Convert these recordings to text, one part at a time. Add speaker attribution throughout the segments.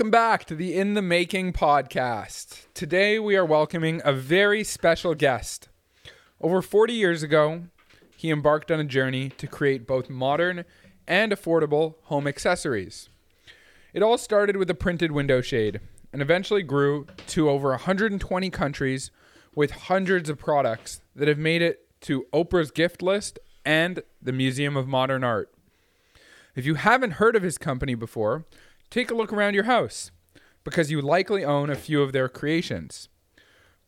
Speaker 1: Welcome back to the In the Making podcast. Today we are welcoming a very special guest. Over 40 years ago, he embarked on a journey to create both modern and affordable home accessories. It all started with a printed window shade and eventually grew to over 120 countries with hundreds of products that have made it to Oprah's gift list and the Museum of Modern Art. If you haven't heard of his company before, take a look around your house because you likely own a few of their creations.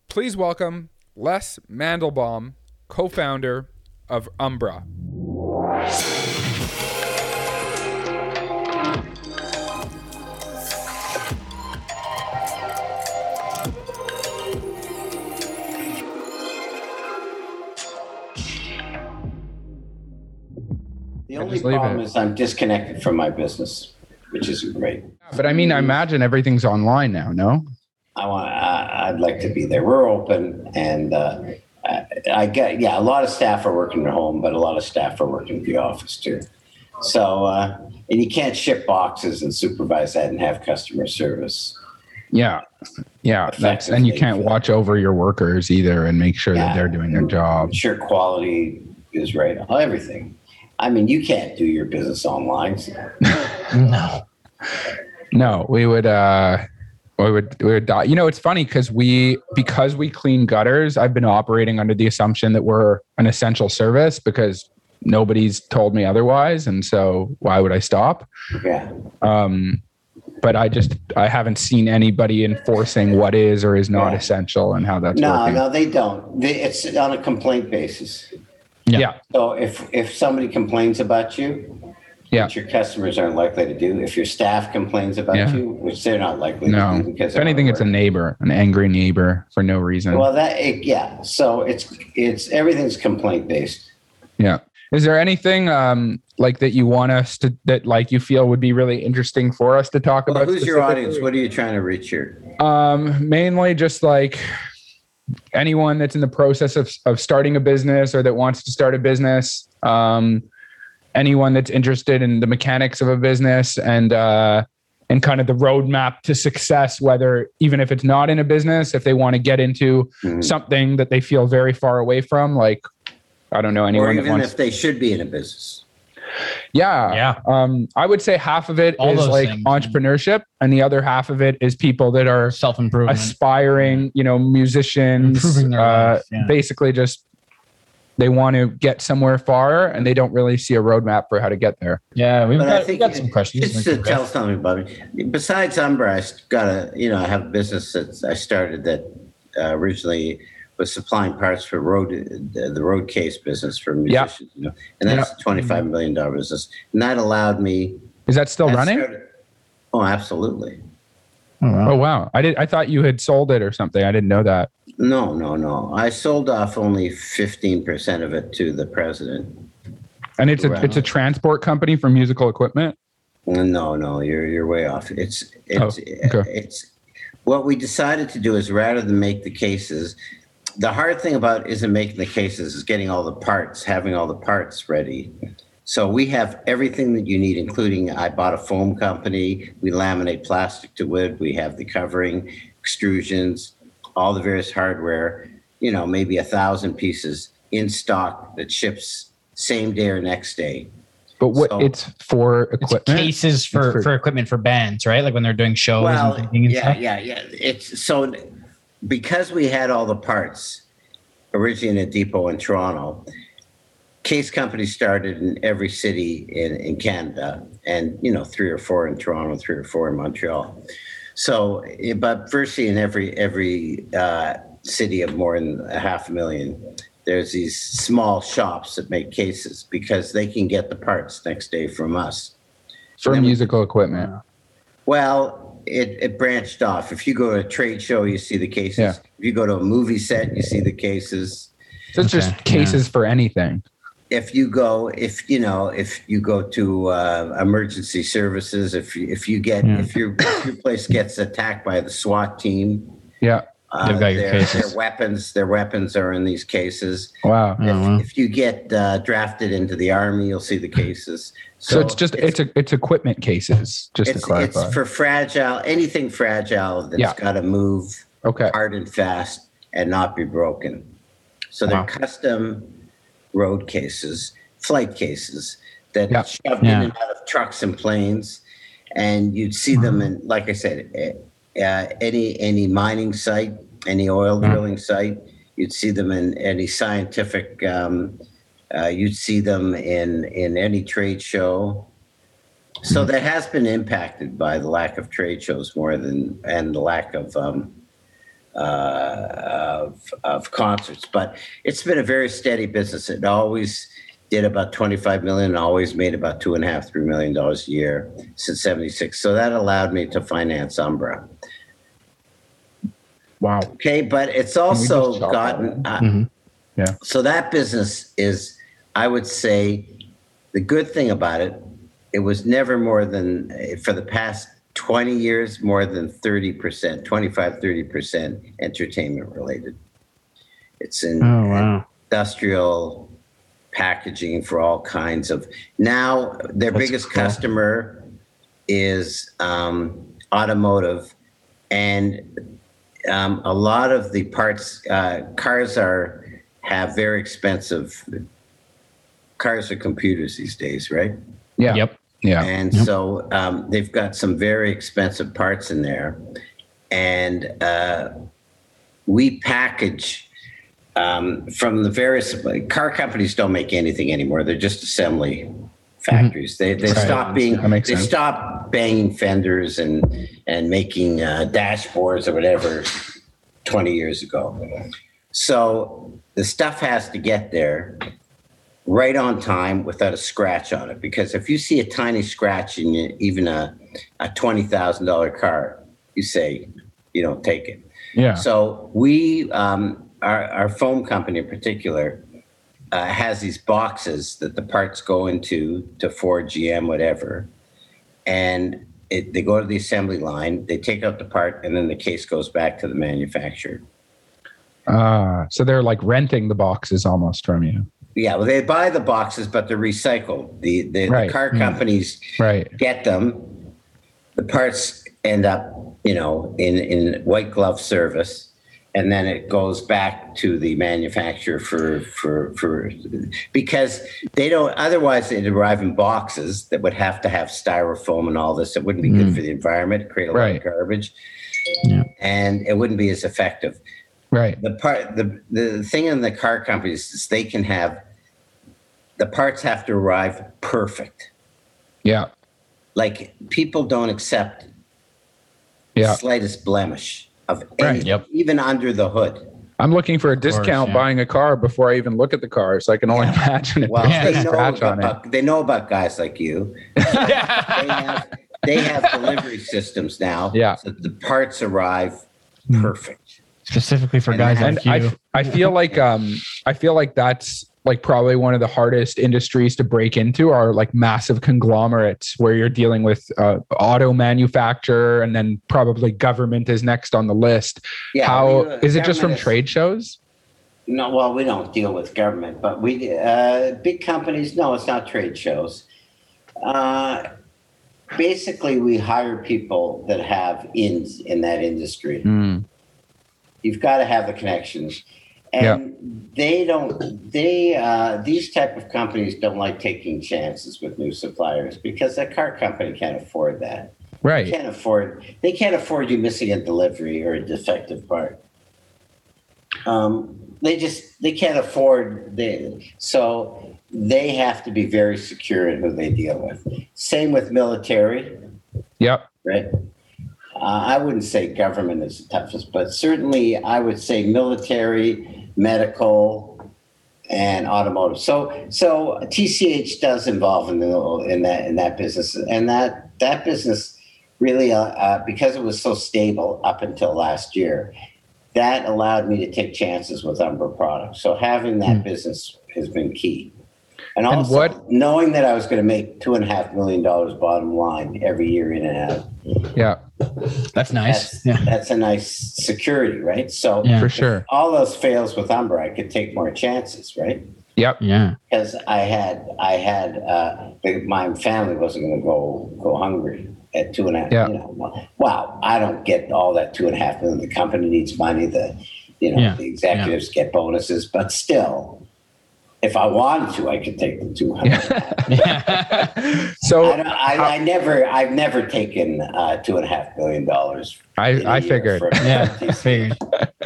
Speaker 1: Please welcome Les Mandelbaum, co founder of Umbra.
Speaker 2: The only problem
Speaker 1: it.
Speaker 2: is I'm disconnected from my business, which isn't great.
Speaker 1: But I mean, I imagine everything's online now, no?
Speaker 2: I want. I, I'd like to be there. We're open, and uh, I, I get. Yeah, a lot of staff are working at home, but a lot of staff are working at the office too. So, uh, and you can't ship boxes and supervise that and have customer service.
Speaker 1: Yeah. Yeah. That's, and you can't watch over your workers either and make sure that they're doing their job.
Speaker 2: Sure, quality is right. Everything. I mean, you can't do your business online.
Speaker 3: No.
Speaker 1: No, we would uh we would we would die. You know, it's funny because we because we clean gutters, I've been operating under the assumption that we're an essential service because nobody's told me otherwise. And so why would I stop?
Speaker 2: Yeah.
Speaker 1: Um but I just I haven't seen anybody enforcing what is or is not
Speaker 2: Yeah.
Speaker 1: essential and how that's
Speaker 2: No,
Speaker 1: working.
Speaker 2: no, they don't. They, it's on a complaint basis.
Speaker 3: Yeah.
Speaker 1: Yeah.
Speaker 2: So if if somebody complains about you,
Speaker 1: Yeah.
Speaker 2: which your customers aren't likely to do, if your staff complains about
Speaker 1: Yeah.
Speaker 2: you, which they're not likely
Speaker 1: No.
Speaker 2: to do because
Speaker 1: If anything, it's a neighbor, an angry neighbor for no reason.
Speaker 2: well that it, yeah. So it's it's everything's complaint based.
Speaker 1: Yeah. Is there anything um like that you want us to that like you feel would be really interesting for us to talk
Speaker 2: Well,
Speaker 1: about?
Speaker 2: who's your audience? What are you trying to reach here?
Speaker 1: Um, mainly just like anyone that's in the process of, of starting a business or that wants to start a business. Um, anyone that's interested in the mechanics of a business and uh, and kind of the roadmap to success, whether even if it's not in a business, if they want to get into
Speaker 2: Mhm.
Speaker 1: something that they feel very far away from, like I don't know
Speaker 2: Or
Speaker 1: anyone that
Speaker 2: even
Speaker 1: wants.
Speaker 2: if they should be in a business.
Speaker 1: yeah,
Speaker 3: Yeah.
Speaker 1: Um, I would say half of it is
Speaker 3: All those
Speaker 1: like
Speaker 3: things.
Speaker 1: entrepreneurship, and the other half of it is people that are
Speaker 3: Self improvement.
Speaker 1: aspiring, you know, musicians, uh,
Speaker 3: yeah.
Speaker 1: basically just they want to get somewhere far and they don't really see a roadmap for how to get there.
Speaker 3: Yeah, we've
Speaker 2: But I
Speaker 3: got, we've got some questions.
Speaker 2: Just to tell
Speaker 3: riff.
Speaker 2: something about me. Besides Umbra, I got a you know I have a business that I started that uh, originally was supplying parts for road the, the road case business for
Speaker 1: Yeah.
Speaker 2: musicians. You know, and that's a twenty five million dollar business, and that allowed me.
Speaker 1: Is that still
Speaker 2: that
Speaker 1: running?
Speaker 2: started- oh, absolutely.
Speaker 3: Oh, wow.
Speaker 1: Oh wow. I did I thought you had sold it or something. I didn't know that.
Speaker 2: No, no, no. I sold off only fifteen percent of it to the president.
Speaker 1: And it's a
Speaker 2: Wow.
Speaker 1: it's a transport company for musical equipment.
Speaker 2: No, no, you're you're way off. It's oh, it's
Speaker 1: Oh, okay.
Speaker 2: it's what we decided to do is rather than make the cases, the hard thing about isn't making the cases is getting all the parts, having all the parts ready. So we have everything that you need, including I bought a foam company. We laminate plastic to wood. We have the covering, extrusions, all the various hardware. You know, maybe a thousand pieces in stock that ships same day or next day.
Speaker 1: But what
Speaker 2: So-
Speaker 1: it's for
Speaker 3: It's
Speaker 1: equipment.
Speaker 3: cases for,
Speaker 1: It's for-
Speaker 3: for equipment for bands, right? Like when they're doing shows
Speaker 2: Well,
Speaker 3: and and
Speaker 2: yeah,
Speaker 3: stuff.
Speaker 2: yeah, yeah. It's so because we had all the parts originally in a depot in Toronto. Case companies started in every city in, in Canada, and you know three or four in Toronto, three or four in Montreal. So, eh, but virtually in every every uh, city of more than a half a million, there's these small shops that make cases because they can get the parts next day from us.
Speaker 1: for
Speaker 2: then we-
Speaker 1: musical equipment.
Speaker 2: Well, it, it branched off. If you go to a trade show, you see the cases.
Speaker 1: Yeah.
Speaker 2: If you go to a movie set, you see the cases.
Speaker 1: So it's
Speaker 3: Okay,
Speaker 1: just cases for anything.
Speaker 2: If you go, if you know, if you go to uh, emergency services, if you, if you get,
Speaker 3: Yeah.
Speaker 2: if your if your place gets attacked by the SWAT team,
Speaker 1: Yeah.
Speaker 2: Uh,
Speaker 1: They've got your
Speaker 2: their,
Speaker 1: cases.
Speaker 2: their weapons, their weapons are in these cases.
Speaker 4: Wow.
Speaker 1: Oh,
Speaker 2: if,
Speaker 1: wow.
Speaker 2: if you get uh, drafted into the army, you'll see the cases.
Speaker 4: So, it's just it's, a it's equipment cases. Just to
Speaker 2: it's,
Speaker 4: clarify.
Speaker 2: it's for fragile anything fragile that's
Speaker 4: Yeah.
Speaker 2: got to move
Speaker 4: okay.
Speaker 2: hard and fast and not be broken. So they're
Speaker 4: Wow.
Speaker 2: custom road cases, flight cases that
Speaker 4: Yeah.
Speaker 2: shoved
Speaker 1: Yeah.
Speaker 2: in and out of trucks and planes, and you'd see them in, like I said, uh, any any mining site, any oil
Speaker 4: Mhm.
Speaker 2: drilling site. You'd see them in any scientific. Um, uh, you'd see them in in any trade show. So that has been impacted by the lack of trade shows more than and the lack of um, of, of concerts. But it's been a very steady business. It always did about 25 million, and always made about two and a half, three million dollars a year since 76. So that allowed me to finance Umbra.
Speaker 4: Wow.
Speaker 2: Okay, but it's also gotten. Uh,
Speaker 1: Mhm.
Speaker 4: Yeah.
Speaker 2: So that business is, I would say, the good thing about it, it was never more than, for the past 20 years, more than 30%, 25, 30% entertainment related. It's in
Speaker 1: Oh wow.
Speaker 2: industrial packaging for all kinds of. Now, their
Speaker 1: That's
Speaker 2: biggest
Speaker 1: cool.
Speaker 2: customer is um, automotive, and um, a lot of the parts, uh, cars are have very expensive. Cars are computers these days, right?
Speaker 4: Yeah.
Speaker 1: Yep.
Speaker 4: Yeah.
Speaker 2: And
Speaker 1: Yep.
Speaker 2: so um, they've got some very expensive parts in there. And uh, we package um, from the various car companies don't make anything anymore. They're just assembly factories. They, they
Speaker 4: Right.
Speaker 2: stop being,
Speaker 4: That makes
Speaker 2: they
Speaker 4: sense.
Speaker 2: stop banging fenders and, and making uh, dashboards or whatever 20 years ago. So the stuff has to get there right on time without a scratch on it. Because if you see a tiny scratch in your- even a, a $20,000 car, you say, you don't take it.
Speaker 4: Yeah.
Speaker 2: So we, um, our, our foam company in particular, uh, has these boxes that the parts go into to Ford, GM, whatever, and it, they go to the assembly line. They take out the part, and then the case goes back to the manufacturer.
Speaker 4: Uh, so they're like renting the boxes almost from you.
Speaker 2: Yeah, well, they buy the boxes, but they're recycled. The the,
Speaker 4: Right.
Speaker 2: the car companies
Speaker 4: Right.
Speaker 2: get them. The parts end up, you know, in in white glove service, and then it goes back to the manufacturer for for for because they don't. Otherwise, they'd arrive in boxes that would have to have styrofoam and all this. It wouldn't be good
Speaker 1: Mm.
Speaker 2: for the environment. Create a lot
Speaker 4: Right.
Speaker 2: of garbage,
Speaker 1: Yeah.
Speaker 2: and it wouldn't be as effective
Speaker 4: Right.
Speaker 2: the part the the thing in the car companies is they can have the parts have to arrive perfect
Speaker 4: Yeah.
Speaker 2: like people don't accept
Speaker 4: Yeah.
Speaker 2: slightest blemish of
Speaker 4: Right.
Speaker 1: Yep.
Speaker 2: even under the hood
Speaker 4: I'm looking for a
Speaker 1: course,
Speaker 4: discount
Speaker 1: yeah.
Speaker 4: buying a car before I even look at the car. So I can only
Speaker 2: Yeah.
Speaker 4: imagine if
Speaker 2: well
Speaker 1: Yeah.
Speaker 2: they
Speaker 4: a
Speaker 2: know
Speaker 4: scratch on it.
Speaker 2: about, they know about guys like you they have, they have delivery systems now
Speaker 4: Yeah.
Speaker 2: so the parts arrive perfect
Speaker 1: Specifically for
Speaker 2: And
Speaker 1: guys
Speaker 4: and
Speaker 1: like
Speaker 4: I,
Speaker 1: you.
Speaker 4: f- I feel like um I feel like that's like probably one of the hardest industries to break into are like massive conglomerates where you're dealing with uh, auto manufacturer and then probably government is next on the list.
Speaker 2: yeah
Speaker 4: How
Speaker 2: we, uh,
Speaker 4: is it just from
Speaker 2: is-
Speaker 4: trade shows?
Speaker 2: No, well, we don't deal with government, but we uh, big companies. No, it's not trade shows. Uh, basically, we hire people that have ins in that industry.
Speaker 4: Mm,
Speaker 2: You've got to have the connections, and they don't. They uh, these type of companies don't like taking chances with new suppliers because a car company can't afford that.
Speaker 4: Right.
Speaker 2: They can't afford. They can't afford you missing a delivery or a defective part. Um, they just they can't afford they so they have to be very secure in who they deal with. Same with military,
Speaker 4: Yep.
Speaker 2: right? Uh, I wouldn't say government is the toughest, but certainly I would say military, medical, and automotive. So so TCH does involve in the in that in that business, and that that business really uh, uh, because it was so stable up until last year, that allowed me to take chances with Umbra products. So having that
Speaker 1: Hmm.
Speaker 2: business has been key. And
Speaker 4: And what-
Speaker 2: knowing that I was going to make two and a half million dollars bottom line every year in and out,
Speaker 4: Yeah,
Speaker 1: That's nice.
Speaker 2: that's,
Speaker 1: Yeah.
Speaker 2: that's a nice security, right? So
Speaker 1: Yeah.
Speaker 4: for sure.
Speaker 2: all those fails with Umbra, I could take more chances, right?
Speaker 4: Yep.
Speaker 1: Yeah.
Speaker 2: Because I had, I had, uh, my family wasn't going to go go hungry at two and a half.
Speaker 4: Yeah.
Speaker 2: You know, wow, I don't get all that two and a half million. The company needs money. The, you know,
Speaker 1: Yeah.
Speaker 2: the executives get bonuses, but still, if I wanted to, I could take the two hundred.
Speaker 1: Yeah.
Speaker 4: so
Speaker 2: I, don't, I, I never, I've never taken uh, two and a half million dollars.
Speaker 4: I,
Speaker 2: in a
Speaker 4: I
Speaker 2: year
Speaker 4: figured.
Speaker 1: yeah. I figured.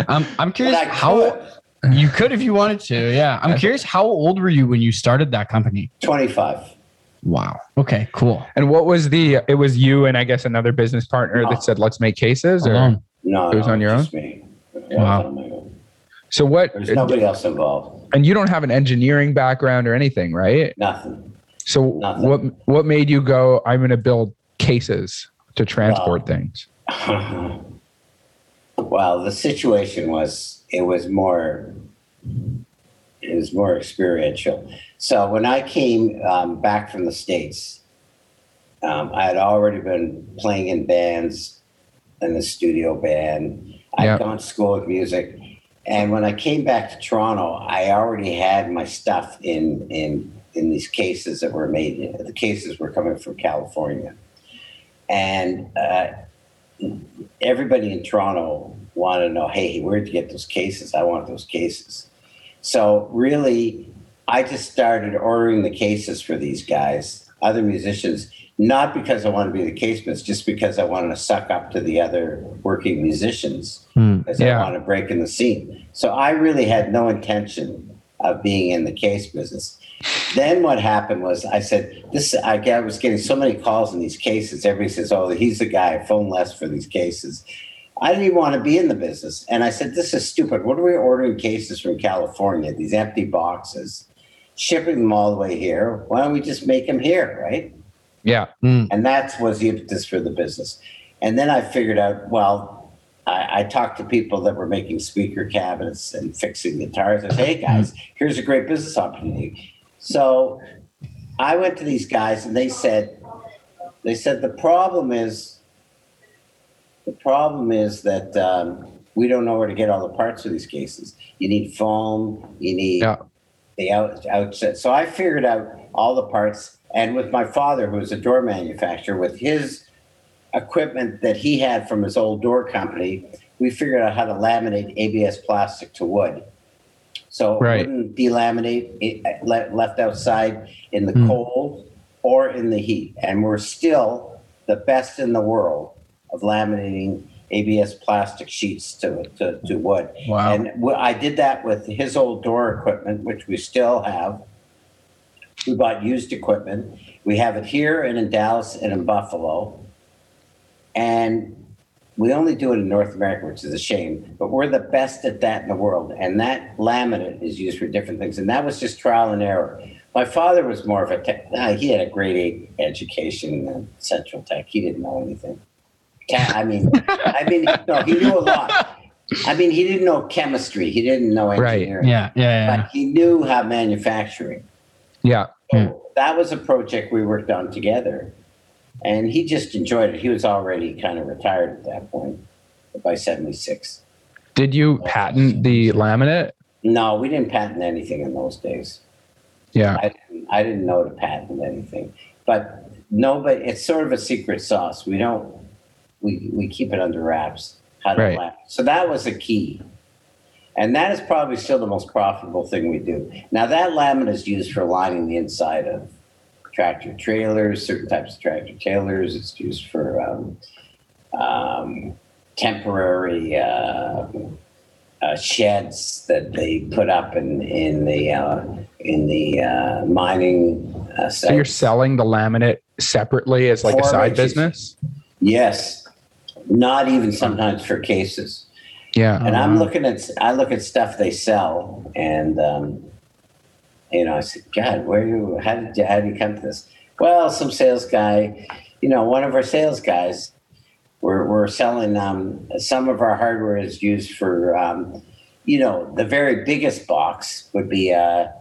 Speaker 1: I'm, I'm curious
Speaker 2: I
Speaker 1: how you could if you wanted to. Yeah. I'm curious how old were you when you started that company?
Speaker 2: 25.
Speaker 1: Wow. Okay. Cool.
Speaker 4: And what was the? It was you and I guess another business partner
Speaker 2: No.
Speaker 4: that said, "Let's make cases." Or
Speaker 1: Alone.
Speaker 2: No,
Speaker 4: It was
Speaker 2: no,
Speaker 4: on your
Speaker 2: just me. Yeah,
Speaker 1: Wow.
Speaker 4: So what?
Speaker 2: There's nobody else involved.
Speaker 4: And you don't have an engineering background or anything, right?
Speaker 2: Nothing.
Speaker 4: So
Speaker 2: Nothing.
Speaker 4: what? What made you go? I'm going to build cases to transport
Speaker 2: Wow.
Speaker 4: things.
Speaker 2: well, the situation was it was more it was more experiential. So when I came um, back from the states, um, I had already been playing in bands in the studio band. I'd
Speaker 4: Yeah.
Speaker 2: gone to school with music, and when I came back to Toronto, I already had my stuff in in in these cases that were made. The cases were coming from California, and. Uh, everybody in Toronto wanted to know, hey, where'd you get those cases? I want those cases. So really, I just started ordering the cases for these guys, other musicians, not because I want to be the casemates, just because I wanted to suck up to the other working musicians
Speaker 1: hmm,
Speaker 2: because
Speaker 4: Yeah.
Speaker 2: I want to break in the scene. So I really had no intention of being in the case business. Then what happened was I said, this I I was getting so many calls in these cases. Everybody says, Oh, he's the guy, phone Les for these cases. I didn't even want to be in the business. And I said, This is stupid. What are we ordering cases from California? These empty boxes, shipping them all the way here. Why don't we just make them here, right?
Speaker 4: Yeah.
Speaker 2: And that was the impetus for the business. And then I figured out, well, I, I talked to people that were making speaker cabinets and fixing guitars. I said, hey guys, here's a great business opportunity. So I went to these guys and they said, they said the problem is, the problem is that um, we don't know where to get all the parts for these cases. You need foam, you need
Speaker 4: Yeah.
Speaker 2: the out, outset. So I figured out all the parts, and with my father, who was a door manufacturer, with his equipment that he had from his old door company, we figured out how to laminate ABS plastic to wood. So
Speaker 4: Right.
Speaker 2: it wouldn't delaminate it, left outside in the
Speaker 1: Hmm.
Speaker 2: cold or in the heat. And we're still the best in the world of laminating ABS plastic sheets to, to, to wood.
Speaker 1: Wow.
Speaker 2: And I did that with his old door equipment, which we still have. We bought used equipment. We have it here and in Dallas and in Buffalo. And we only do it in North America, which is a shame, but we're the best at that in the world. And that laminate is used for different things. And that was just trial and error. My father was more of a tech, uh, he had a grade eight education in Central Tech. He didn't know anything. I mean, I mean, no, he knew a lot. I mean, he didn't know chemistry. He didn't know
Speaker 4: Right.
Speaker 2: engineering.
Speaker 1: Yeah. Yeah. yeah.
Speaker 2: But he knew how manufacturing.
Speaker 4: Yeah.
Speaker 2: So that was a project we worked on together. And he just enjoyed it. He was already kind of retired at that point by 76.
Speaker 4: Did you patent the laminate?
Speaker 2: No, we didn't patent anything in those days.
Speaker 4: Yeah.
Speaker 2: I didn't, I didn't know to patent anything. But nobody, it's sort of a secret sauce. We don't, we, we keep it under wraps. How to
Speaker 4: Right.
Speaker 2: laminate. So that was a key. And that is probably still the most profitable thing we do. Now, that laminate is used for lining the inside of tractor trailers, certain types of tractor trailers. It's used for um, um, temporary uh, uh, sheds that they put up in in the uh, in the uh, mining. Uh,
Speaker 4: So you're selling the laminate separately as like a side business?
Speaker 2: Yes, not even sometimes for cases.
Speaker 4: Yeah.
Speaker 2: And I'm
Speaker 1: wow.
Speaker 2: looking at I look at stuff they sell, and um, you know, I said, God, where you how did you how did you come to this? Well, some sales guy, you know, one of our sales guys, we're we're selling um, some of our hardware is used for, um, you know, the very biggest box would be a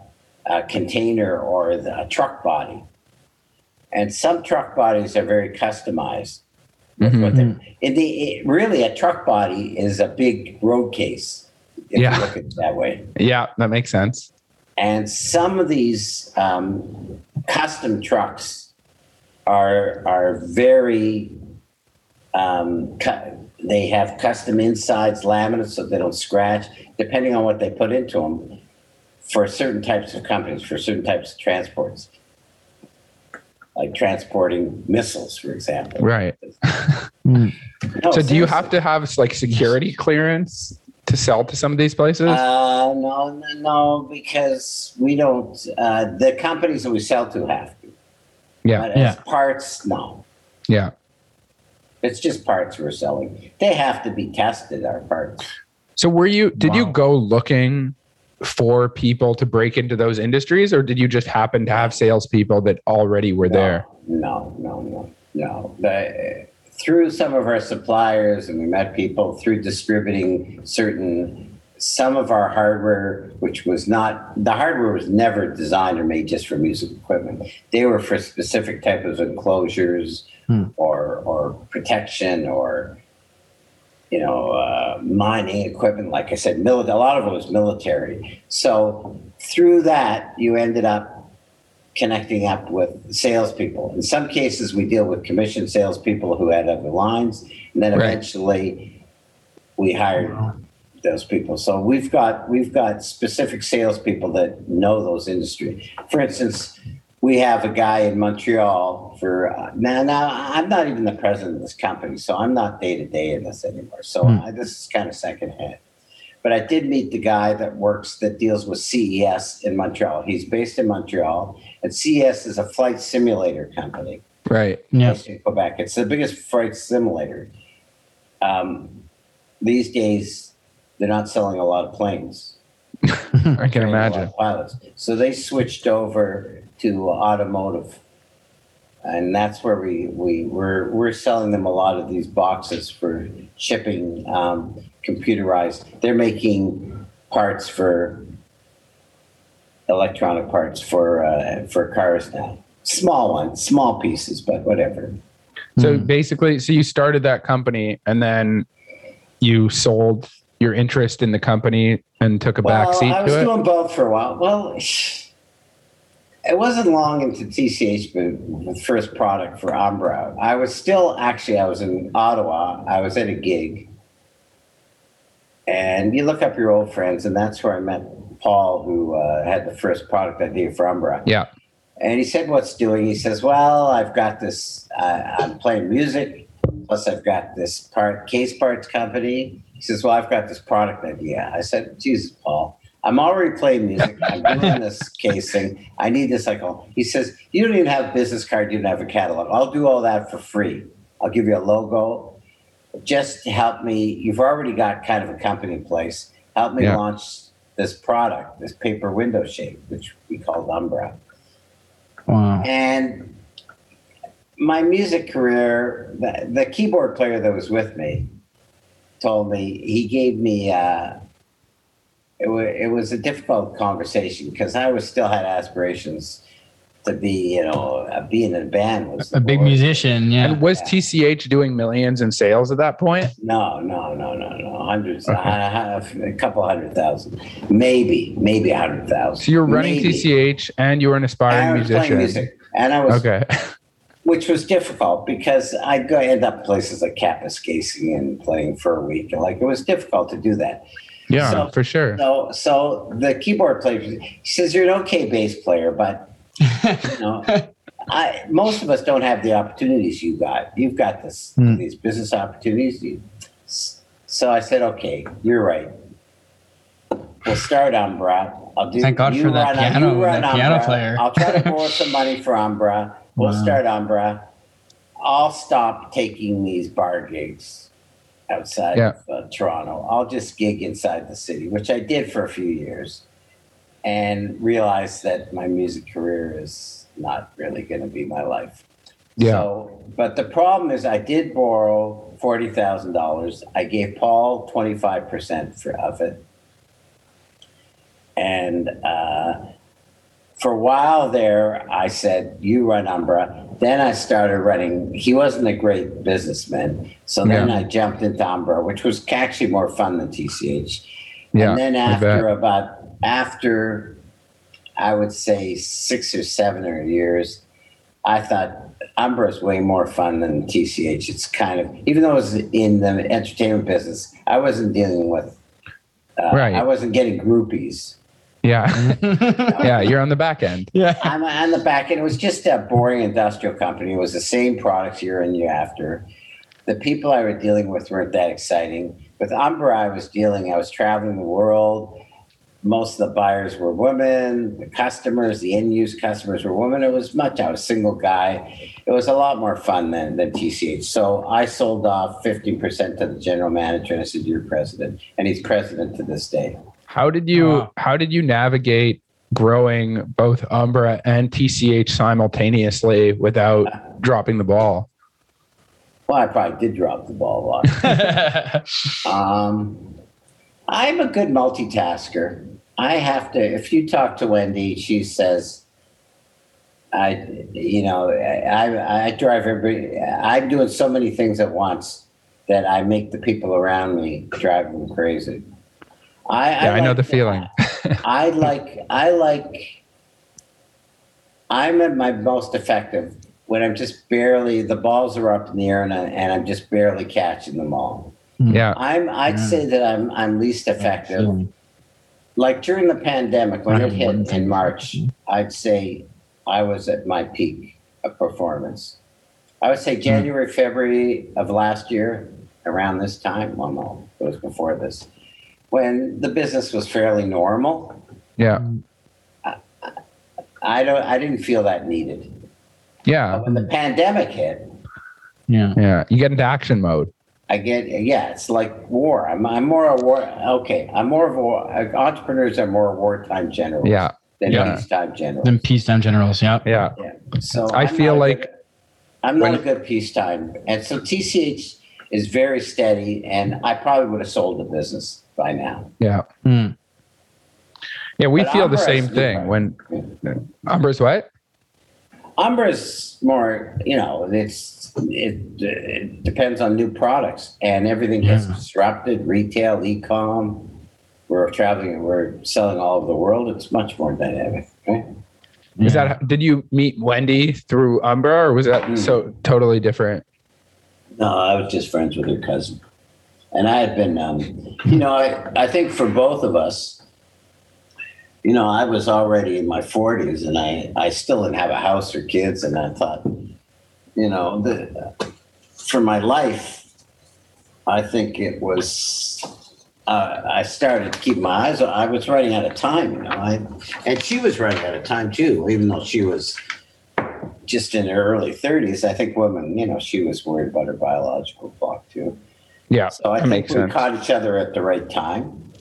Speaker 2: a container or the, a truck body. And some truck bodies are very customized.
Speaker 1: Mhm.
Speaker 2: what the it- really, a truck body is a big road case. If
Speaker 1: Yeah.
Speaker 2: you look at it that way.
Speaker 1: Yeah, that makes sense.
Speaker 2: And some of these um, custom trucks are are very um, cu- they have custom insides laminates so they don't scratch, depending on what they put into them. For certain types of companies, for certain types of transports, like transporting missiles, for example.
Speaker 1: Right.
Speaker 2: No,
Speaker 1: so do you have to have like security clearance to sell to some of these places?
Speaker 2: Uh, no, no, no, because we don't. Uh, the companies that we sell to have to.
Speaker 1: yeah.
Speaker 2: But
Speaker 1: Yeah.
Speaker 2: parts, no.
Speaker 1: Yeah.
Speaker 2: It's just parts we're selling. They have to be tested. Our parts.
Speaker 1: So were you did you go looking for people to break into those industries or did you just happen to have salespeople that already were there?
Speaker 2: No, no, no, no. The, through some of our suppliers, and we met people through distributing certain some of our hardware, which was not the hardware was never designed or made just for music equipment. They were for specific type of enclosures
Speaker 3: Hmm.
Speaker 2: or or protection or you know uh, mining equipment. Like I said, mili- a lot of it was military. So through that, you ended up connecting up with salespeople. In some cases, we deal with commissioned salespeople who had other lines, and then
Speaker 1: Right.
Speaker 2: eventually we hired those people. So we've got we've got specific salespeople that know those industries. For instance, we have a guy in Montreal for uh, now. Now I'm not even the president of this company, so I'm not day to day in this anymore. So
Speaker 1: Hmm.
Speaker 2: I, this is kind of secondhand. But I did meet the guy that works that deals with CAE in Montreal. He's based in Montreal, and CAE is a flight simulator company
Speaker 1: Right.
Speaker 2: Yes. in Quebec. It's the biggest flight simulator. Um, these days, they're not selling a lot of planes.
Speaker 1: I can
Speaker 2: training a lot
Speaker 1: imagine.
Speaker 2: pilots. So they switched over to automotive, and that's where we we we're we're selling them a lot of these boxes for shipping um, computerized. They're making parts for electronic parts for uh, for cars now. Small ones, small pieces, but whatever.
Speaker 1: So
Speaker 3: Hmm.
Speaker 1: basically, so you started that company and then you sold your interest in the company and took a back seat
Speaker 2: I was
Speaker 1: to it.
Speaker 2: doing both for a while. Well, it wasn't long into TCH, but the first product for Umbra. I was still actually I was in Ottawa. I was at a gig, and you look up your old friends, and that's where I met Paul, who uh, had the first product idea for Umbra.
Speaker 1: Yeah.
Speaker 2: And he said, "What's doing?" He says, "Well, I've got this. Uh, I'm playing music. Plus, I've got this part case parts company." He says, "Well, I've got this product idea." I said, "Jesus, Paul, I'm already playing music. I'm doing this casing. I need this." I go. He says, "You don't even have a business card. You don't have a catalog. I'll do all that for free. I'll give you a logo. Just help me. You've already got kind of a company in place. Help me
Speaker 1: Yeah.
Speaker 2: launch this product, this paper window shade, which we called Umbra."
Speaker 3: Wow.
Speaker 2: And my music career, the, the keyboard player that was with me told me, he gave me, uh, it, wa it was a difficult conversation because I was still had aspirations to be, you know, uh, being in a band was
Speaker 3: A big
Speaker 2: the-
Speaker 3: musician. Yeah.
Speaker 1: And was TCH doing millions in sales at that point?
Speaker 2: No, no, no, no, no. Hundreds,
Speaker 1: Okay.
Speaker 2: I have a couple hundred thousand, maybe, maybe a hundred thousand.
Speaker 1: So you're running
Speaker 2: Maybe.
Speaker 1: TCH and you were an
Speaker 2: And I
Speaker 1: aspiring
Speaker 2: was playing
Speaker 1: musician.
Speaker 2: music, and I was
Speaker 1: Okay.
Speaker 2: which was difficult because I'd go end up places like Kapuskasing and playing for a week. And like it was difficult to do that.
Speaker 1: Yeah,
Speaker 2: So-
Speaker 1: for sure.
Speaker 2: So so the keyboard player he says you're an okay bass player, but you know I most of us don't have the opportunities you got. You've got this
Speaker 3: Hmm.
Speaker 2: these business opportunities. You, so I said, okay, you're right. We'll start Umbra. I'll do.
Speaker 3: Thank God for that piano- that piano player.
Speaker 2: I'll try to borrow some money for Umbra. We'll
Speaker 3: Wow.
Speaker 2: start Umbra. I'll stop taking these bar gigs outside
Speaker 1: Yeah.
Speaker 2: of uh, Toronto. I'll just gig inside the city, which I did for a few years, and realized that my music career is not really going to be my life.
Speaker 1: Yeah.
Speaker 2: So, but the problem is, I did borrow forty thousand dollars. I gave Paul twenty five percent for of it, and uh, for a while there, I said, "You run Umbra." Then I started running. He wasn't a great businessman, so then
Speaker 1: Yeah.
Speaker 2: I jumped into Umbra, which was actually more fun than TCH.
Speaker 1: Yeah,
Speaker 2: and then after about after I would say six or seven or years, I thought Umbra is way more fun than TCH. It's kind of even though it was in the entertainment business, I wasn't dealing with. Uh,
Speaker 1: Right.
Speaker 2: I wasn't getting groupies.
Speaker 1: Yeah. yeah. You're on the back end.
Speaker 3: Yeah.
Speaker 2: I'm on the back end. It was just a boring industrial company. It was the same products year in year after. The people I was dealing with weren't that exciting. With Umbra, I was dealing. I was traveling the world. Most of the buyers were women. The customers, the end use customers were women. It was much. I was a single guy. It was a lot more fun than than TCH. So I sold off fifteen percent to the general manager, and I said, "You're president," and he's president to this day.
Speaker 1: How did you
Speaker 3: Wow.
Speaker 1: how did you navigate growing both Umbra and TCH simultaneously without dropping the ball?
Speaker 2: Well, I probably did drop the ball a lot. Um, I'm a good multitasker. I have to. If you talk to Wendy, she says, "I, you know, I, I drive every. I'm doing so many things at once that I make the people around me drive them crazy." I,
Speaker 1: Yeah, I know
Speaker 2: like
Speaker 1: the feeling.
Speaker 2: I like. I like. I'm at my most effective when I'm just barely. The balls are up in the air and, I, and I'm just barely catching them all.
Speaker 1: Yeah.
Speaker 2: I'm. I'd
Speaker 3: Yeah.
Speaker 2: say that I'm. I'm least effective. Like during the pandemic, when it hit in March, I'd say I was at my peak of performance. I would say January, February of last year, around this time. Well, no, it was before this, when the business was fairly normal.
Speaker 1: Yeah.
Speaker 2: I don't. I didn't feel that needed.
Speaker 1: Yeah.
Speaker 2: But when the pandemic hit,
Speaker 3: Yeah.
Speaker 1: Yeah. You get into action mode.
Speaker 2: I get yeah, it's like war. I'm I'm more a war. Okay, I'm more of a war, entrepreneurs are more wartime generals.
Speaker 1: Yeah.
Speaker 2: than
Speaker 1: Yeah.
Speaker 2: peacetime generals.
Speaker 3: Then peacetime generals. Yeah.
Speaker 1: Yeah.
Speaker 2: yeah. So
Speaker 1: I
Speaker 2: I'm
Speaker 1: feel like
Speaker 2: good- I'm not
Speaker 1: when-
Speaker 2: a good peacetime, and so TCH is very steady, and I probably would have sold the business by now.
Speaker 1: Yeah.
Speaker 3: Mm.
Speaker 1: Yeah. We
Speaker 2: But
Speaker 1: feel the same thing when. Umbra's what?
Speaker 2: Umbra's more, you know, it's it, it depends on new products, and everything gets
Speaker 3: Yeah.
Speaker 2: disrupted. Retail, e-com, we're traveling, and we're selling all over the world. It's much more dynamic. Right?
Speaker 1: Is
Speaker 3: Yeah.
Speaker 1: that did you meet Wendy through Umbra or was that
Speaker 2: Mm.
Speaker 1: so totally different?
Speaker 2: No, I was just friends with her cousin, and I had been, um, you know, I I think for both of us, you know, I was already in my forties, and I I still didn't have a house or kids, and I thought, you know, the for my life, I think it was. Uh, I started to keep my eyes. I was running out of time, you know. I, and she was running out of time too, even though she was just in her early 30s. I think women, you know, she was worried about her biological clock too.
Speaker 1: Yeah.
Speaker 2: So I think we
Speaker 1: sense.
Speaker 2: caught each other at the right time.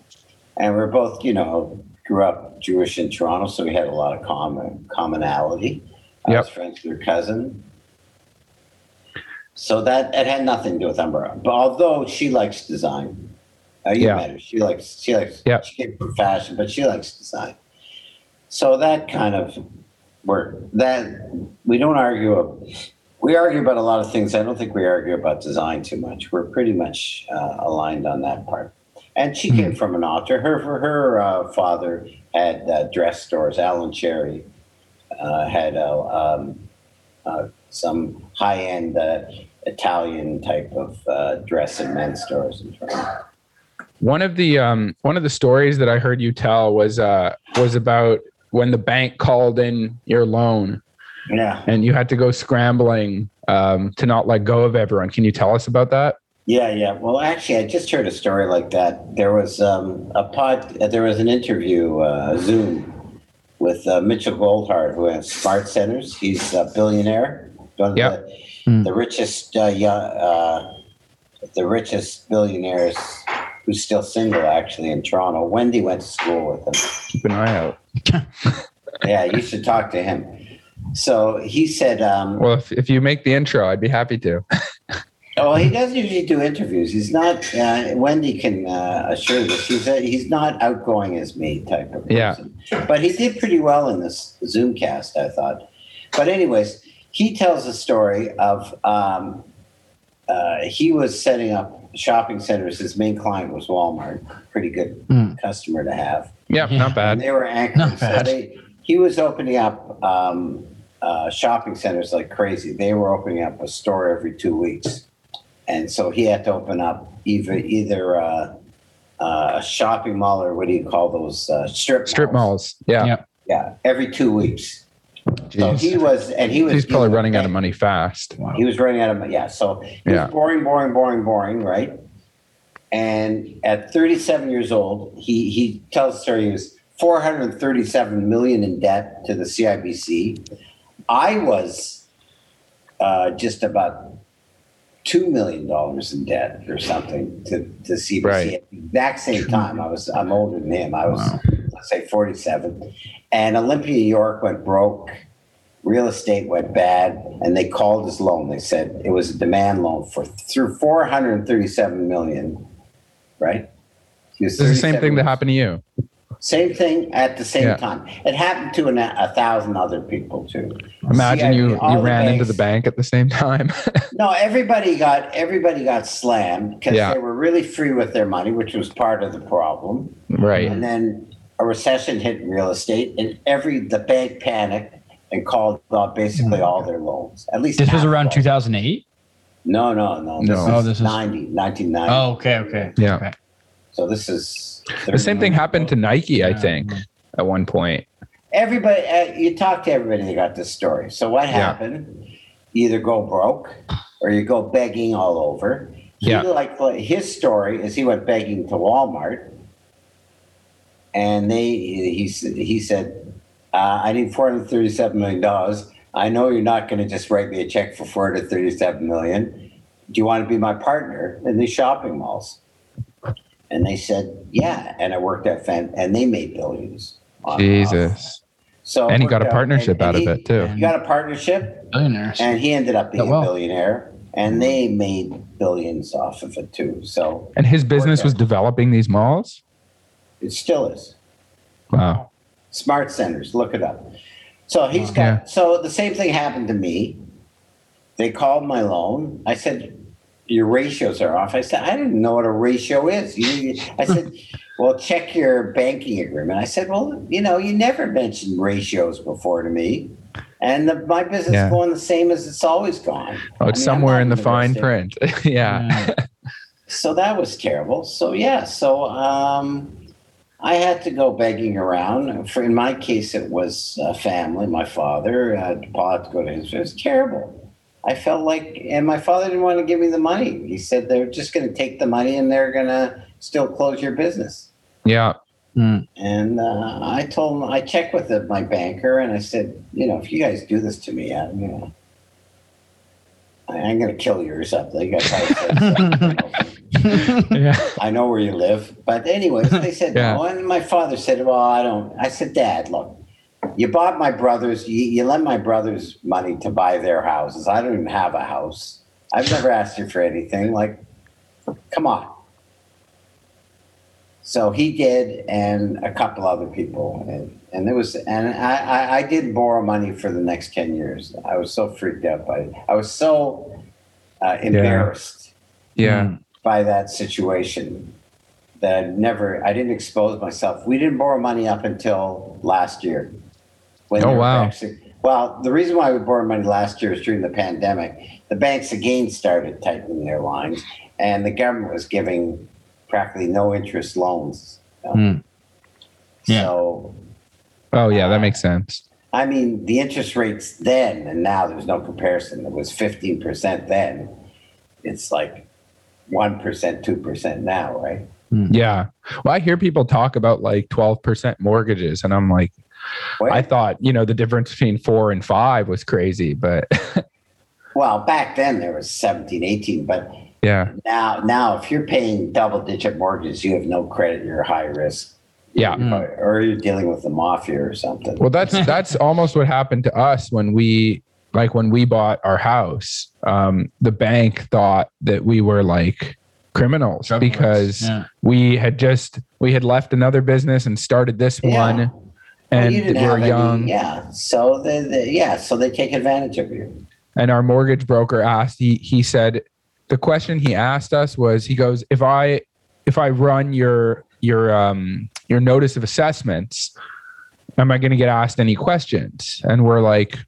Speaker 2: And we're both, you know, grew up Jewish in Toronto, so we had a lot of common commonality. I
Speaker 1: Yep.
Speaker 2: was friends with her cousin. So that it had nothing to do with Umbra. But although she likes design. Uh, you
Speaker 1: Yeah.
Speaker 2: met her. She likes she likes
Speaker 1: Yep.
Speaker 2: she came from fashion, but she likes design. So that kind of worked. That we don't argue we argue about a lot of things. I don't think we argue about design too much. We're pretty much uh, aligned on that part. And she came from an author. Her her uh, father had uh, dress stores. Alan Cherry uh, had uh, um, uh, some high end uh, Italian type of uh, dress and men's stores in Toronto.
Speaker 1: One of the um one of the stories that I heard you tell was uh was about when the bank called in your loan
Speaker 2: Yeah.
Speaker 1: and you had to go scrambling um to not let go of everyone. Can you tell us about that?
Speaker 2: Yeah, yeah. Well, actually, I just heard a story like that. There was um, a pod. uh, There was an interview, uh, Zoom, with uh, Mitchell Goldhar, who has SmartCentres. He's a billionaire, one of
Speaker 1: Yep.
Speaker 2: the,
Speaker 3: Hmm.
Speaker 2: the richest, uh, yeah, uh, the richest billionaires who's still single, actually, in Toronto. Wendy went to school with him.
Speaker 1: Keep an eye out.
Speaker 2: Yeah, you should talk to him. So he said, um,
Speaker 1: Well, if, if you make the intro, I'd be happy to.
Speaker 2: Oh, he doesn't usually do interviews. He's not. Uh, Wendy can uh, assure this. He's a, he's not outgoing as me type of person.
Speaker 1: Yeah.
Speaker 2: But he did pretty well in this Zoomcast, I thought. But anyways, he tells a story of um, uh, he was setting up shopping centers. His main client was Walmart. Pretty good
Speaker 3: Mm.
Speaker 2: customer to have.
Speaker 1: Yeah,
Speaker 3: Yeah.
Speaker 1: not
Speaker 2: And
Speaker 1: bad.
Speaker 2: they were anchored.
Speaker 3: Not
Speaker 2: So
Speaker 3: bad.
Speaker 2: they, he was opening up um, uh, shopping centers like crazy. They were opening up a store every two weeks, and so he had to open up either either uh, uh, a shopping mall or what do you call those uh, strip
Speaker 1: Strip malls. Yeah.
Speaker 3: Yeah.
Speaker 2: Yeah, every two weeks. So he was, and he was.
Speaker 1: He's probably
Speaker 2: doing
Speaker 1: running out of money fast.
Speaker 3: Wow.
Speaker 2: He was running out of money. Yeah. So he
Speaker 1: Yeah.
Speaker 2: was boring, boring, boring, boring, right? And at 37 years old, he he tells the story. He was 437 million in debt to the CIBC. I was uh, just about two million dollars in debt or something to to CBC
Speaker 1: Right.
Speaker 2: at the exact same time. I was I'm older than him. I was
Speaker 3: Wow.
Speaker 2: let's say 47, and Olympia York went broke real estate went bad and they called his loan they said it was a demand loan for through 437 million right He was
Speaker 1: This is the same thing that happened to you.
Speaker 2: Same thing at the same
Speaker 1: Yeah.
Speaker 2: time it happened to an, a thousand other people too
Speaker 1: Imagine
Speaker 2: CIB,
Speaker 1: you you
Speaker 2: the
Speaker 1: ran into the bank at the same time.
Speaker 2: no everybody got everybody got slammed because
Speaker 1: Yeah.
Speaker 2: they were really free with their money which was part of the problem
Speaker 1: right.
Speaker 2: and then a recession hit real estate and every the bank panicked and called off basically oh all their loans at least
Speaker 3: This was around 2008.
Speaker 2: No, no, no. This
Speaker 1: No.
Speaker 2: Oh, is
Speaker 3: Oh, this is-
Speaker 2: 90, 1990.
Speaker 3: Oh, okay, okay.
Speaker 1: Yeah.
Speaker 3: Okay.
Speaker 2: So this is
Speaker 1: The same thing happened to Nike, I think, at one point.
Speaker 2: everybody. Uh, you talk to everybody that got this story. So what happened? You either go broke or you go begging all over. He
Speaker 1: Yeah.
Speaker 2: like his story is he went begging to Walmart, and they he he said, uh, "I need four hundred thirty-seven million dollars. I know you're not going to just write me a check for four hundred thirty-seven million. Do you want to be my partner in these shopping malls?" And they said, "Yeah." And I worked at Fan, and they made billions. on and off.
Speaker 1: Jesus.
Speaker 2: So
Speaker 1: And he got a partnership
Speaker 2: and
Speaker 1: out of
Speaker 2: he-
Speaker 1: it too.
Speaker 2: He got a partnership,
Speaker 3: Billionaires.
Speaker 2: and he ended up being oh,
Speaker 3: Yeah, well.
Speaker 2: a billionaire, and they made billions off of it too. So
Speaker 1: And his business was developing these malls?
Speaker 2: it still is.
Speaker 1: Wow.
Speaker 2: SmartCentres, look it up. So he's got.
Speaker 1: Yeah.
Speaker 2: So the same thing happened to me. They called my loan. I said, "Your ratios are off." I said, "I didn't know what a ratio is." You, I said, "Well, check your banking agreement." I said, "Well, you know, you never mentioned ratios before to me." And the, my business
Speaker 1: Yeah.
Speaker 2: is going the same as it's always gone.
Speaker 1: Oh, it's
Speaker 2: I mean,
Speaker 1: somewhere in the fine print. yeah.
Speaker 2: So that was terrible. So yeah, so um, I had to go begging around. For in my case, it was uh, family. My father, uh, had to go to his. It was terrible. I felt like, and my father didn't want to give me the money. He said they're just going to take the money and they're going to still close your business.
Speaker 1: Yeah.
Speaker 3: Mm.
Speaker 2: And uh, I told him, I checked with the, my banker, and I said, you know, if you guys do this to me, I, you know, I, I'm going to kill you or something. I said something.
Speaker 1: Yeah.
Speaker 2: I know where you live. But anyways, they said
Speaker 1: Yeah.
Speaker 2: no. And my father said, Well, I don't. I said, Dad, look, you bought my brothers, you, you lent my brothers money to buy their houses. I don't even have a house. I've never asked you for anything. Like, come on. So he did, and a couple other people, and, and there was, and I, I, I did borrow money for the next ten years. I was so freaked out by it. I was so uh, embarrassed
Speaker 1: Yeah.
Speaker 3: Mm.
Speaker 2: by that situation that I never I didn't expose myself. We didn't borrow money up until last year. When
Speaker 1: Oh, wow.
Speaker 2: actually- well, the reason why we borrowed money last year is during the pandemic. The banks again started tightening their lines, and the government was giving practically no interest loans. you know.
Speaker 3: Hmm. Yeah.
Speaker 2: So
Speaker 1: Oh, yeah. That uh, makes sense.
Speaker 2: I mean, the interest rates then and now there's no comparison. It was 15% then. It's like 1%, 2% now, right? Hmm.
Speaker 1: Yeah. Well, I hear people talk about like 12% mortgages, and I'm like,
Speaker 2: Well,
Speaker 1: I thought, you know, the difference between four and five was crazy, but
Speaker 2: well, back then there was 17, 18, but
Speaker 1: yeah.
Speaker 2: now, now if you're paying double digit mortgages, you have no credit, you're high risk,
Speaker 1: Yeah.
Speaker 3: Mm.
Speaker 2: or, or you're dealing with the mafia or something.
Speaker 1: Well, that's that's almost what happened to us when we like when we bought our house, um, the bank thought that we were like criminals
Speaker 3: Drug
Speaker 1: because
Speaker 3: Yeah.
Speaker 1: we had just we had left another business and started this
Speaker 2: Yeah.
Speaker 1: one,
Speaker 2: Well,
Speaker 1: and
Speaker 2: you
Speaker 1: we
Speaker 2: didn't have any-
Speaker 1: young.
Speaker 2: yeah. So they, they, yeah, so they take advantage of you.
Speaker 1: and our mortgage broker asked he he said the question he asked us was he goes if i if i run your your um your notice of assessments am i going to get asked any questions and we're like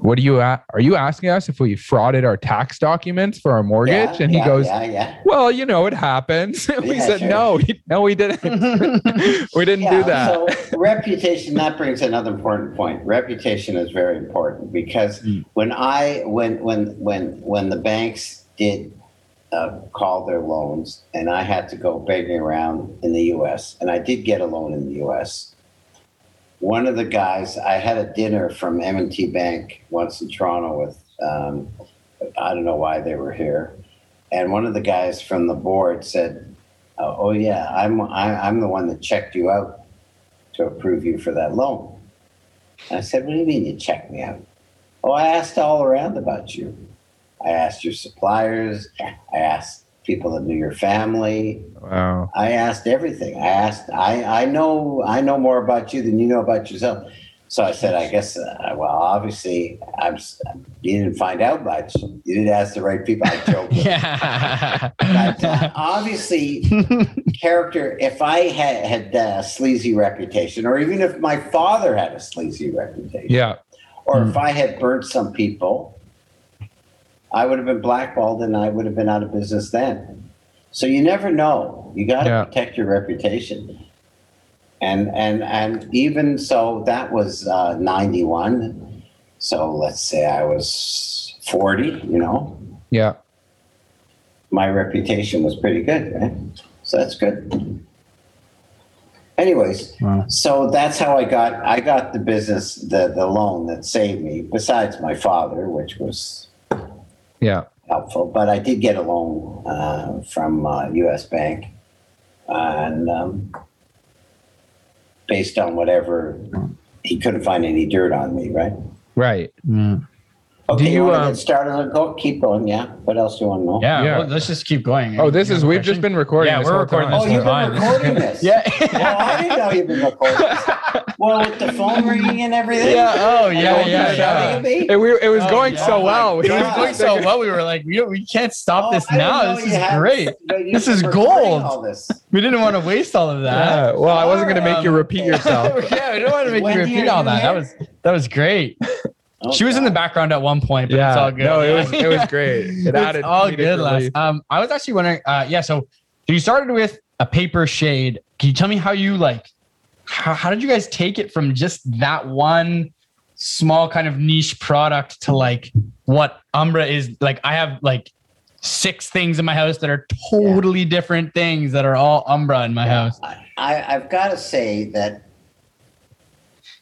Speaker 1: what are you at are you asking us if we frauded our tax documents for our mortgage
Speaker 2: Yeah,
Speaker 1: and he
Speaker 2: yeah,
Speaker 1: goes
Speaker 2: yeah,
Speaker 1: well you know it happens we said
Speaker 2: sure.
Speaker 1: no no we didn't we didn't do that
Speaker 2: So reputation, that brings another important point. Reputation is very important because
Speaker 3: Mm.
Speaker 2: when I when when when when the banks did uh, call their loans and I had to go begging around in the US and I did get a loan in the US. One of the guys, I had a dinner from M&T Bank once in Toronto with, um, I don't know why they were here. And one of the guys from the board said, uh, oh yeah, I'm I, I'm the one that checked you out to approve you for that loan. And I said, what do you mean you checked me out? Oh, I asked all around about you. I asked your suppliers. I asked people that knew your family.
Speaker 1: wow
Speaker 2: I asked everything. I asked. I I know I know more about you than you know about yourself. So I said, I guess. Uh, well, obviously, I'm. You didn't find out much. You didn't ask the right people. I joke.
Speaker 3: yeah.
Speaker 2: But uh, obviously, character. If I had had a sleazy reputation, or even if my father had a sleazy reputation,
Speaker 1: yeah
Speaker 2: or if I had burnt some people, I would have been blackballed and I would have been out of business then. So you never know. You got to
Speaker 1: Yeah.
Speaker 2: protect your reputation. And and and even so, that was uh, ninety one. So let's say I was forty. You know,
Speaker 1: yeah
Speaker 2: my reputation was pretty good, right? So that's good. Anyways,
Speaker 3: Wow.
Speaker 2: so that's how I got I got the business, the the loan that saved me, besides my father, which was
Speaker 1: yeah
Speaker 2: helpful. But I did get a loan uh, from uh, U.S. Bank, and um, based on whatever he couldn't find any dirt on me, right?
Speaker 1: right
Speaker 3: Yeah.
Speaker 2: Okay,
Speaker 1: you,
Speaker 2: you, want to
Speaker 1: um,
Speaker 2: get started? Go, keep going. Yeah. What else do you want to know?
Speaker 3: Yeah,
Speaker 1: Yeah.
Speaker 3: Well, let's just keep going.
Speaker 1: oh this is, we've just been recording
Speaker 3: Yeah,
Speaker 1: this
Speaker 3: we're
Speaker 1: whole
Speaker 3: recording
Speaker 1: time.
Speaker 2: Oh, you've been recording this.
Speaker 3: Yeah.
Speaker 2: Well, I didn't know you've been recording. this. Well, with the phone ringing and everything.
Speaker 3: Yeah. Oh, yeah,
Speaker 2: no
Speaker 3: yeah, yeah.
Speaker 1: it, we, it was
Speaker 3: Oh,
Speaker 1: going
Speaker 3: yeah.
Speaker 1: so
Speaker 2: Oh
Speaker 1: well
Speaker 3: It was going so well. We were like, we, we can't stop
Speaker 2: Oh,
Speaker 3: this
Speaker 2: I
Speaker 3: now. This is great. This is gold.
Speaker 2: All this.
Speaker 3: We didn't want to waste all of that.
Speaker 1: Yeah, well, I wasn't going to make you
Speaker 3: Um,
Speaker 1: repeat yourself.
Speaker 3: yeah, we don't want to make you repeat all that. That was that was great.
Speaker 2: Oh,
Speaker 3: she was in the background at one point, but it's all good.
Speaker 1: no, it was it was great. It
Speaker 3: it's
Speaker 1: added
Speaker 3: all good, Les.
Speaker 1: relief.
Speaker 3: Um, I was actually wondering. Uh, yeah, so so you started with a paper shade. Can you tell me how you like? How, how did you guys take it from just that one small kind of niche product to like what Umbra is? Like, I have like six things in my house that are totally different things that are all Umbra in my house.
Speaker 2: I, I've got to say that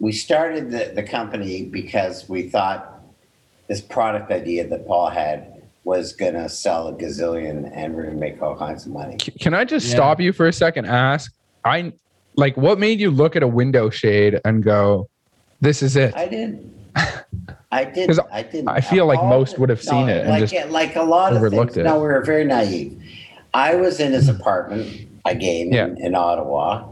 Speaker 2: we started the, the company because we thought this product idea that Paul had was going to sell a gazillion and we're going to make all kinds of money.
Speaker 1: Can I just
Speaker 3: Yeah.
Speaker 1: stop you for a second? Ask I like what made you look at a window shade and go, "This is it."
Speaker 2: I did. I did.
Speaker 1: 'Cause
Speaker 2: I did.
Speaker 1: I feel like
Speaker 2: All
Speaker 1: most
Speaker 2: the-
Speaker 1: would have seen it and
Speaker 2: like,
Speaker 1: just
Speaker 2: like a lot of
Speaker 1: overlooked
Speaker 2: things.
Speaker 1: it.
Speaker 2: No, we were very naive. I was in his hmm. apartment again
Speaker 1: Yeah.
Speaker 2: in, in Ottawa.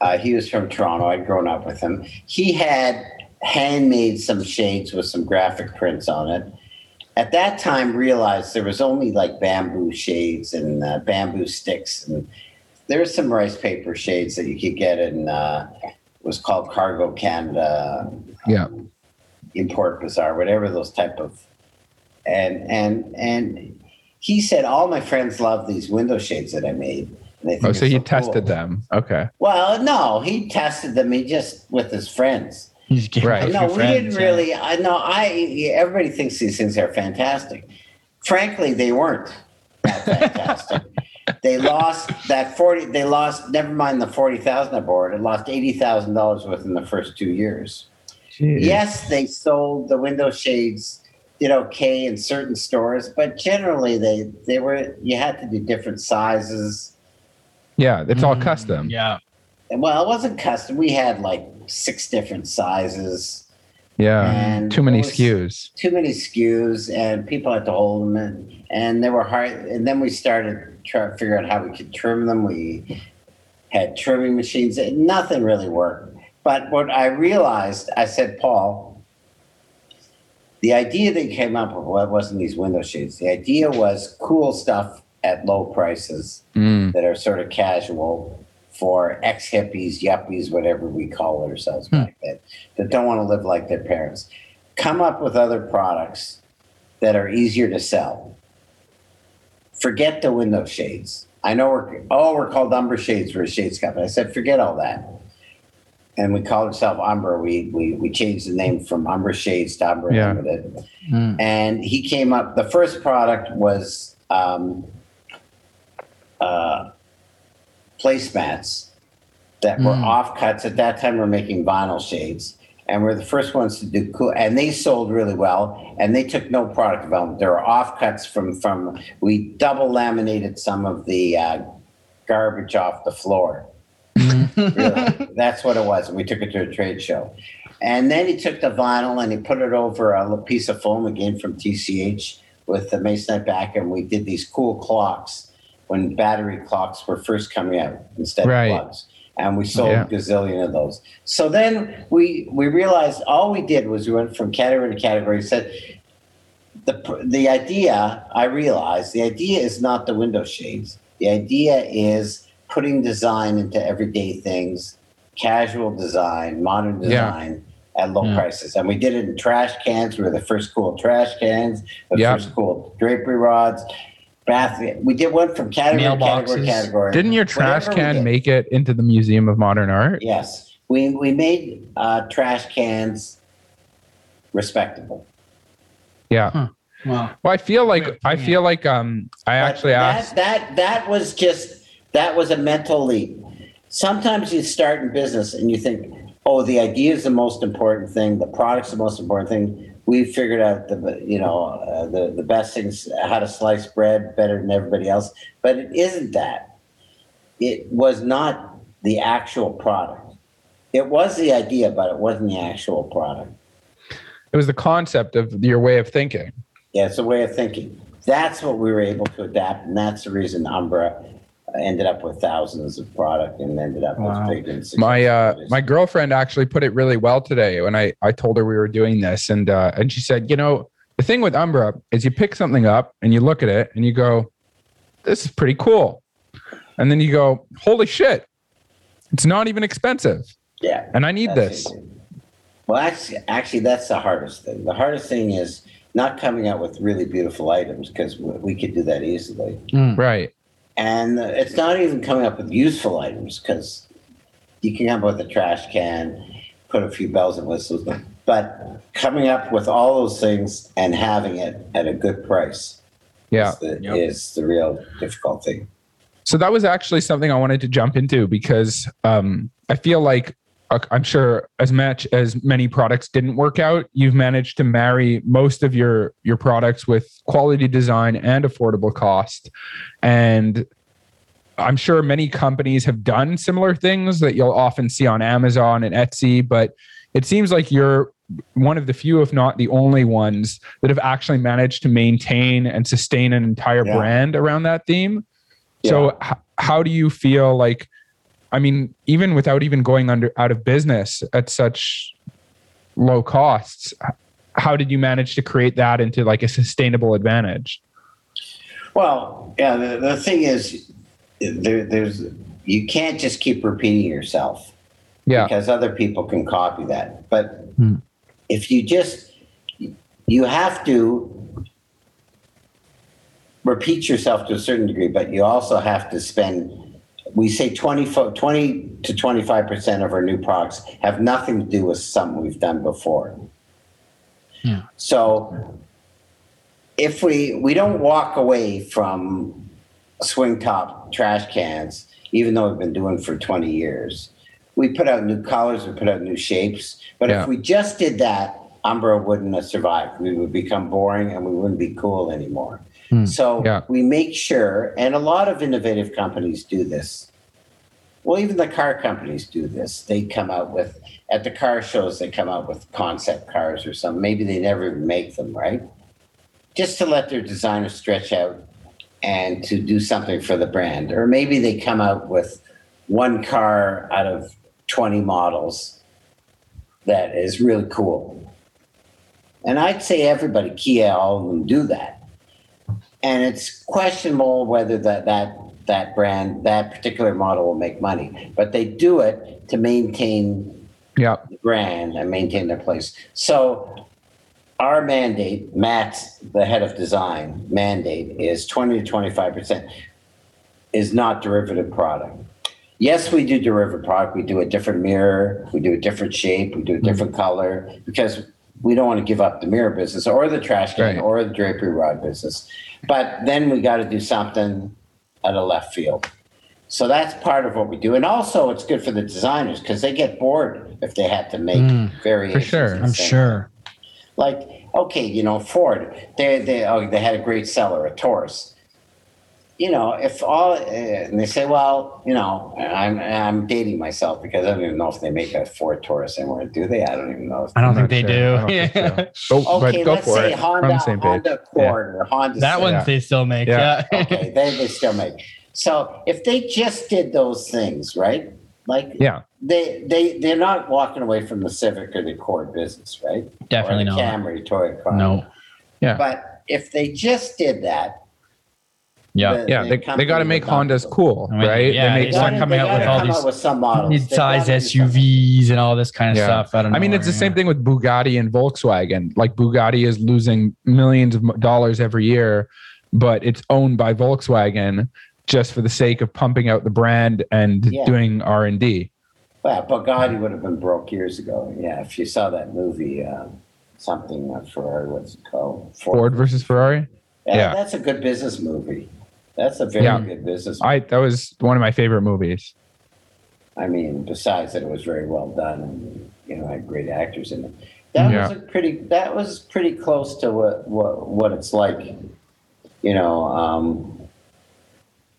Speaker 2: Uh, he was from Toronto. I'd grown up with him. He had handmade some shades with some graphic prints on it. At that time, realized there was only like bamboo shades and uh, bamboo sticks, and there was some rice paper shades that you could get in. Uh, it was called Cargo Canada
Speaker 1: yeah.
Speaker 2: import bazaar, whatever those type of, and and and he said all my friends love these window shades that I made. And they oh, think
Speaker 1: Oh, so he
Speaker 2: cool."
Speaker 1: tested them. Okay.
Speaker 2: Well, no, he tested them. He just with his friends.
Speaker 3: You just
Speaker 1: Right.
Speaker 2: No, we
Speaker 3: friends,
Speaker 2: didn't
Speaker 3: yeah.
Speaker 2: really. I know. I everybody thinks these things are fantastic. Frankly, they weren't that fantastic. they lost that forty. They lost. Never mind the forty thousand I borrowed. It lost eighty thousand dollars within the first two years. Yes, they sold the window shades, did okay in certain stores, but generally they they were you had to do different sizes.
Speaker 1: Yeah, it's all
Speaker 3: Mm,
Speaker 1: custom.
Speaker 3: Yeah.
Speaker 2: Well, it wasn't custom. We had like six different sizes.
Speaker 1: Yeah.
Speaker 2: And
Speaker 1: Too many
Speaker 2: it
Speaker 1: SKUs.
Speaker 2: too many SKUs and people had to hold them and, and they were hard and then we started trying to figure out how we could trim them we had trimming machines and nothing really worked but what i realized i said paul the idea they came up with well, wasn't these window shades the idea was cool stuff at low prices
Speaker 1: Mm.
Speaker 2: that are sort of casual for ex hippies, yuppies, whatever we call ourselves back then, that don't want to live like their parents. Come up with other products that are easier to sell. Forget the window shades. I know we're oh we're called Umbra Shades for a shades company. I said forget all that, and we called ourselves Umbra. We we we changed the name from Umbra Shades to Umbra
Speaker 1: Yeah.
Speaker 2: Limited
Speaker 3: Mm.
Speaker 2: and he came up. The first product was um, uh, placemats that were
Speaker 3: Mm.
Speaker 2: offcuts. At that time, we we're making vinyl shades, and we're the first ones to do cool. And they sold really well, and they took no product development. There were offcuts from from. We double laminated some of the uh, garbage off the floor. really. That's what it was. And we took it to a trade show. And then he took the vinyl and he put it over a piece of foam again from TCH with the Masonite back. And we did these cool clocks when battery clocks were first coming out instead
Speaker 1: Right.
Speaker 2: of plugs. And we sold
Speaker 1: Yeah.
Speaker 2: a gazillion of those. So then we we realized all we did was we went from category to category. Said the the idea I realized the idea is not the window shades. The idea is putting design into everyday things, casual design, modern
Speaker 1: Yeah.
Speaker 2: design at low
Speaker 3: Yeah.
Speaker 2: prices. And we did it in trash cans. We were the first cool trash cans, the
Speaker 1: Yeah.
Speaker 2: first cool drapery rods, bath. We did one from category to category
Speaker 3: Mailboxes.
Speaker 2: category.
Speaker 1: Didn't your trash
Speaker 2: Whatever
Speaker 1: can make it into the Museum of Modern Art?
Speaker 2: Yes, we we made uh, trash cans respectable.
Speaker 1: Yeah.
Speaker 3: Wow.
Speaker 1: Well, I feel like I feel like um I
Speaker 2: But
Speaker 1: actually
Speaker 2: that,
Speaker 1: asked
Speaker 2: that that was just that was a mental leap. Sometimes you start in business and you think, oh, the idea is the most important thing, the product's the most important thing. We figured out the you know uh, the the best things how to slice bread better than everybody else, but it isn't that. It was not the actual product. It was the idea, but it wasn't the actual product.
Speaker 1: it was the concept of your way of thinking.
Speaker 2: Yeah, it's a way of thinking. That's what we were able to adapt, and that's the reason Umbra ended up with thousands of product and ended up
Speaker 3: Wow.
Speaker 2: as big and successful
Speaker 1: My uh
Speaker 2: as it is.
Speaker 1: my girlfriend actually put it really well today when I I told her we were doing this and uh and she said, "You know, the thing with Umbra is you pick something up and you look at it and you go, this is pretty cool." And then you go, "Holy shit. It's not even expensive."
Speaker 2: yeah,
Speaker 1: And I need this.
Speaker 2: it. Well, actually, actually, that's the hardest thing. The hardest thing is not coming out with really beautiful items because we we could do that easily,
Speaker 3: Mm.
Speaker 1: Right.
Speaker 2: And it's not even coming up with useful items because you can come up with a trash can, put a few bells and whistles, but coming up with all those things and having it at a good price
Speaker 1: Yeah.
Speaker 2: is the,
Speaker 3: Yep.
Speaker 2: is the real difficult thing.
Speaker 1: So that was actually something I wanted to jump into because um, I feel like Uh, I'm sure as much as many products didn't work out, you've managed to marry most of your your products with quality design and affordable cost. And I'm sure many companies have done similar things that you'll often see on Amazon and Etsy, but it seems like you're one of the few, if not the only ones, that have actually managed to maintain and sustain an entire
Speaker 2: Yeah.
Speaker 1: brand around that theme. So h- how do you feel like I mean even without even going under out of business at such low costs how did you manage to create that into like a sustainable advantage?
Speaker 2: Well, yeah, the, the thing is, there, there's you can't just keep repeating yourself
Speaker 1: Yeah.
Speaker 2: because other people can copy that. But
Speaker 3: Hmm.
Speaker 2: if you just you have to repeat yourself to a certain degree, but you also have to spend. We say 20, 20 to 25% of our new products have nothing to do with something we've done before.
Speaker 3: Yeah.
Speaker 2: So if we we don't walk away from swing top trash cans, even though we've been doing it for 20 years, we put out new colors, we put out new shapes. But
Speaker 1: Yeah.
Speaker 2: if we just did that, Umbra wouldn't have survived. We would become boring and we wouldn't be cool anymore.
Speaker 3: Hmm.
Speaker 2: So
Speaker 1: Yeah.
Speaker 2: we make sure, and a lot of innovative companies do this. well, even the car companies do this. They come out with at the car shows. They come out with concept cars or something. Maybe they never even make them, right? Just to let their designers stretch out and to do something for the brand, or maybe they come out with one car out of twenty models that is really cool. And I'd say everybody, Kia, all of them do that. And it's questionable whether that that that brand, that particular model will make money. But they do it to maintain
Speaker 1: Yeah.
Speaker 2: the brand and maintain their place. So our mandate, Matt's the head of design mandate is 20 to 25% is not derivative product. Yes, we do derivative product. We do a different mirror, we do a different shape, we do a different mm. color because we don't want to give up the mirror business or the trash can
Speaker 1: Right.
Speaker 2: or the drapery rod business. But then we got to do something at a left field. So that's part of what we do. And also it's good for the designers because they get bored if they have to make
Speaker 3: Mm,
Speaker 2: variations.
Speaker 1: sure.
Speaker 3: I'm sure.
Speaker 2: Like, okay, you know, Ford, they they oh, they had a great seller, a Taurus. You know, if all uh, and they say, well, you know, I'm I'm dating myself because I don't even know if they make a Ford Taurus anymore. Do they? I don't even know.
Speaker 3: I don't think they
Speaker 1: sure.
Speaker 3: Do. Yeah.
Speaker 1: so. Go,
Speaker 2: Okay,
Speaker 1: but go
Speaker 2: let's
Speaker 1: for
Speaker 2: say
Speaker 1: it.
Speaker 2: Honda,
Speaker 1: We're on the same page.
Speaker 2: Honda Accord or Honda.
Speaker 3: That one
Speaker 2: Civic.
Speaker 3: they still make.
Speaker 1: Yeah.
Speaker 3: Yeah.
Speaker 2: okay, they, they still make. So if they just did those things, right? Like
Speaker 1: Yeah.
Speaker 2: they they they're not walking away from the Civic or the Accord business, right?
Speaker 3: Definitely
Speaker 2: or the
Speaker 3: not.
Speaker 2: Camry, Toyota.
Speaker 3: No.
Speaker 1: Yeah.
Speaker 2: But if they just did that,
Speaker 3: Yeah.
Speaker 2: the-
Speaker 1: Yeah.
Speaker 2: the
Speaker 1: They, they got to make Hondas
Speaker 2: go.
Speaker 1: cool,
Speaker 3: I mean,
Speaker 1: right?
Speaker 3: yeah,
Speaker 1: they
Speaker 3: they
Speaker 1: make
Speaker 3: start
Speaker 2: They
Speaker 1: one.
Speaker 3: coming
Speaker 2: gotta
Speaker 3: out with all these
Speaker 2: out with some models.
Speaker 3: Mid-size
Speaker 2: gotta do something.
Speaker 3: SUVs and all this kind of
Speaker 1: Yeah.
Speaker 3: stuff. I don't know.
Speaker 1: I mean, it's the
Speaker 3: yeah.
Speaker 1: same thing with Bugatti and Volkswagen. Like Bugatti is losing millions of dollars every year, but it's owned by Volkswagen just for the sake of pumping out the brand and
Speaker 2: Yeah.
Speaker 1: doing R and D.
Speaker 2: Well, Bugatti would have been broke years ago. Yeah, if you saw that movie, um, something uh, Ferrari, what's it called?
Speaker 1: Ford versus Ferrari.
Speaker 2: Yeah,
Speaker 1: yeah.
Speaker 2: that's a good business movie. That's a very
Speaker 1: Yeah.
Speaker 2: good business.
Speaker 1: I that was one of my favorite movies.
Speaker 2: I mean, besides that, it was very well done, and you know, had great actors in it. That
Speaker 1: Yeah.
Speaker 2: was a pretty. That was pretty close to what what what it's like. You know, um,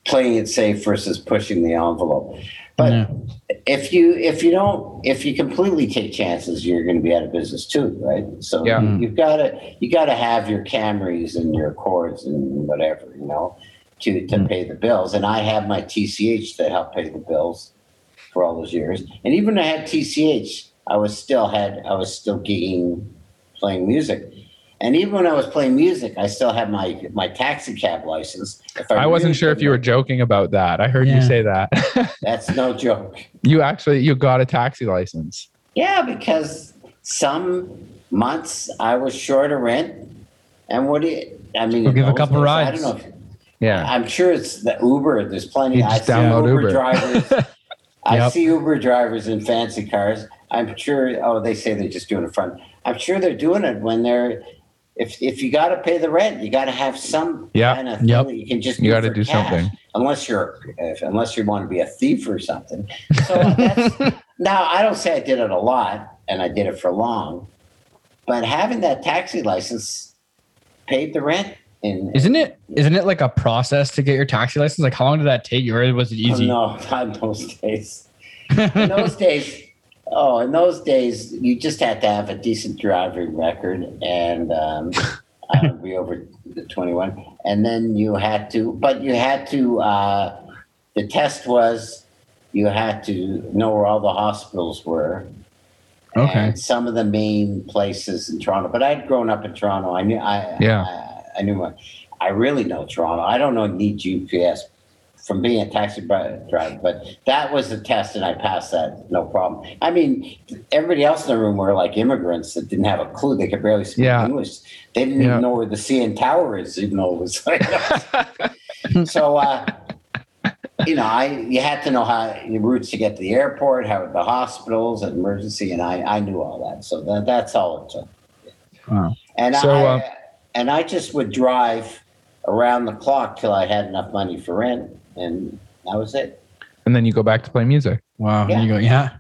Speaker 2: playing it safe versus pushing the envelope. But
Speaker 3: Yeah.
Speaker 2: if you if you don't if you completely take chances, you're going to be out of business too, right? So
Speaker 1: Yeah.
Speaker 2: you, you've got to you got to have your Camrys and your Accords and whatever, you know, to to
Speaker 3: Mm.
Speaker 2: pay the bills. And I have my TCH to help pay the bills for all those years. And even when I had TCH, I was still had I was still gigging, playing music. And even when I was playing music, I still had my my taxi cab license. If
Speaker 1: I wasn't sure if you were joking about that. I heard you say that.
Speaker 2: That's no joke.
Speaker 1: you actually you got a taxi license.
Speaker 2: Yeah, because some months I was short of rent, and what do you? I mean,
Speaker 3: We'll give a couple
Speaker 2: days,
Speaker 3: rides.
Speaker 2: I don't know. If,
Speaker 1: Yeah.
Speaker 2: I'm sure it's the Uber. There's plenty. I see Uber,
Speaker 1: Uber.
Speaker 2: drivers. I see Uber drivers in fancy cars. I'm sure. Oh, they say they're just doing it front. I'm sure they're doing it when they're. If if you got to pay the rent, you got to have some
Speaker 1: Yeah.
Speaker 2: kind of thing
Speaker 3: Yep.
Speaker 2: that you can just.
Speaker 1: You gotta do
Speaker 2: cash,
Speaker 1: something.
Speaker 2: Unless you're, if, unless you want to be a thief or something. So that's, now I don't say I did it a lot, and I did it for long, but having that taxi license paid the rent. And
Speaker 3: Isn't it? Isn't it like a process to get your taxi license? Like, how long did that take you, or was it easy?
Speaker 2: Oh, no, not in those days. In those days, oh, in those days, you just had to have a decent driving record and um, I would be over the 21. And then you had to, but you had to, uh, the test was you had to know where all the hospitals were.
Speaker 3: Okay.
Speaker 2: And some of the main places in Toronto, but I'd grown up in Toronto. I knew, I,
Speaker 1: Yeah.
Speaker 2: I, I knew my, I really know Toronto. I don't know need GPS from being a taxi driver, but that was the test, and I passed that no problem. I mean, everybody else in the room were like immigrants that didn't have a clue; they could barely speak
Speaker 1: Yeah.
Speaker 2: English. They didn't
Speaker 1: Yeah.
Speaker 2: even know where the CN Tower is, even though it was like. so, uh, you know, I you had to know how the routes to get to the airport, how the hospitals, and emergency, and I I knew all that. So that, that's all it took.
Speaker 3: Wow.
Speaker 2: And
Speaker 1: So,
Speaker 2: I
Speaker 1: uh,
Speaker 2: and I just would drive around the clock till I had enough money for rent, and that was it.
Speaker 1: And then you go back to play music.
Speaker 3: Wow.
Speaker 2: Yeah.
Speaker 3: You go, yeah.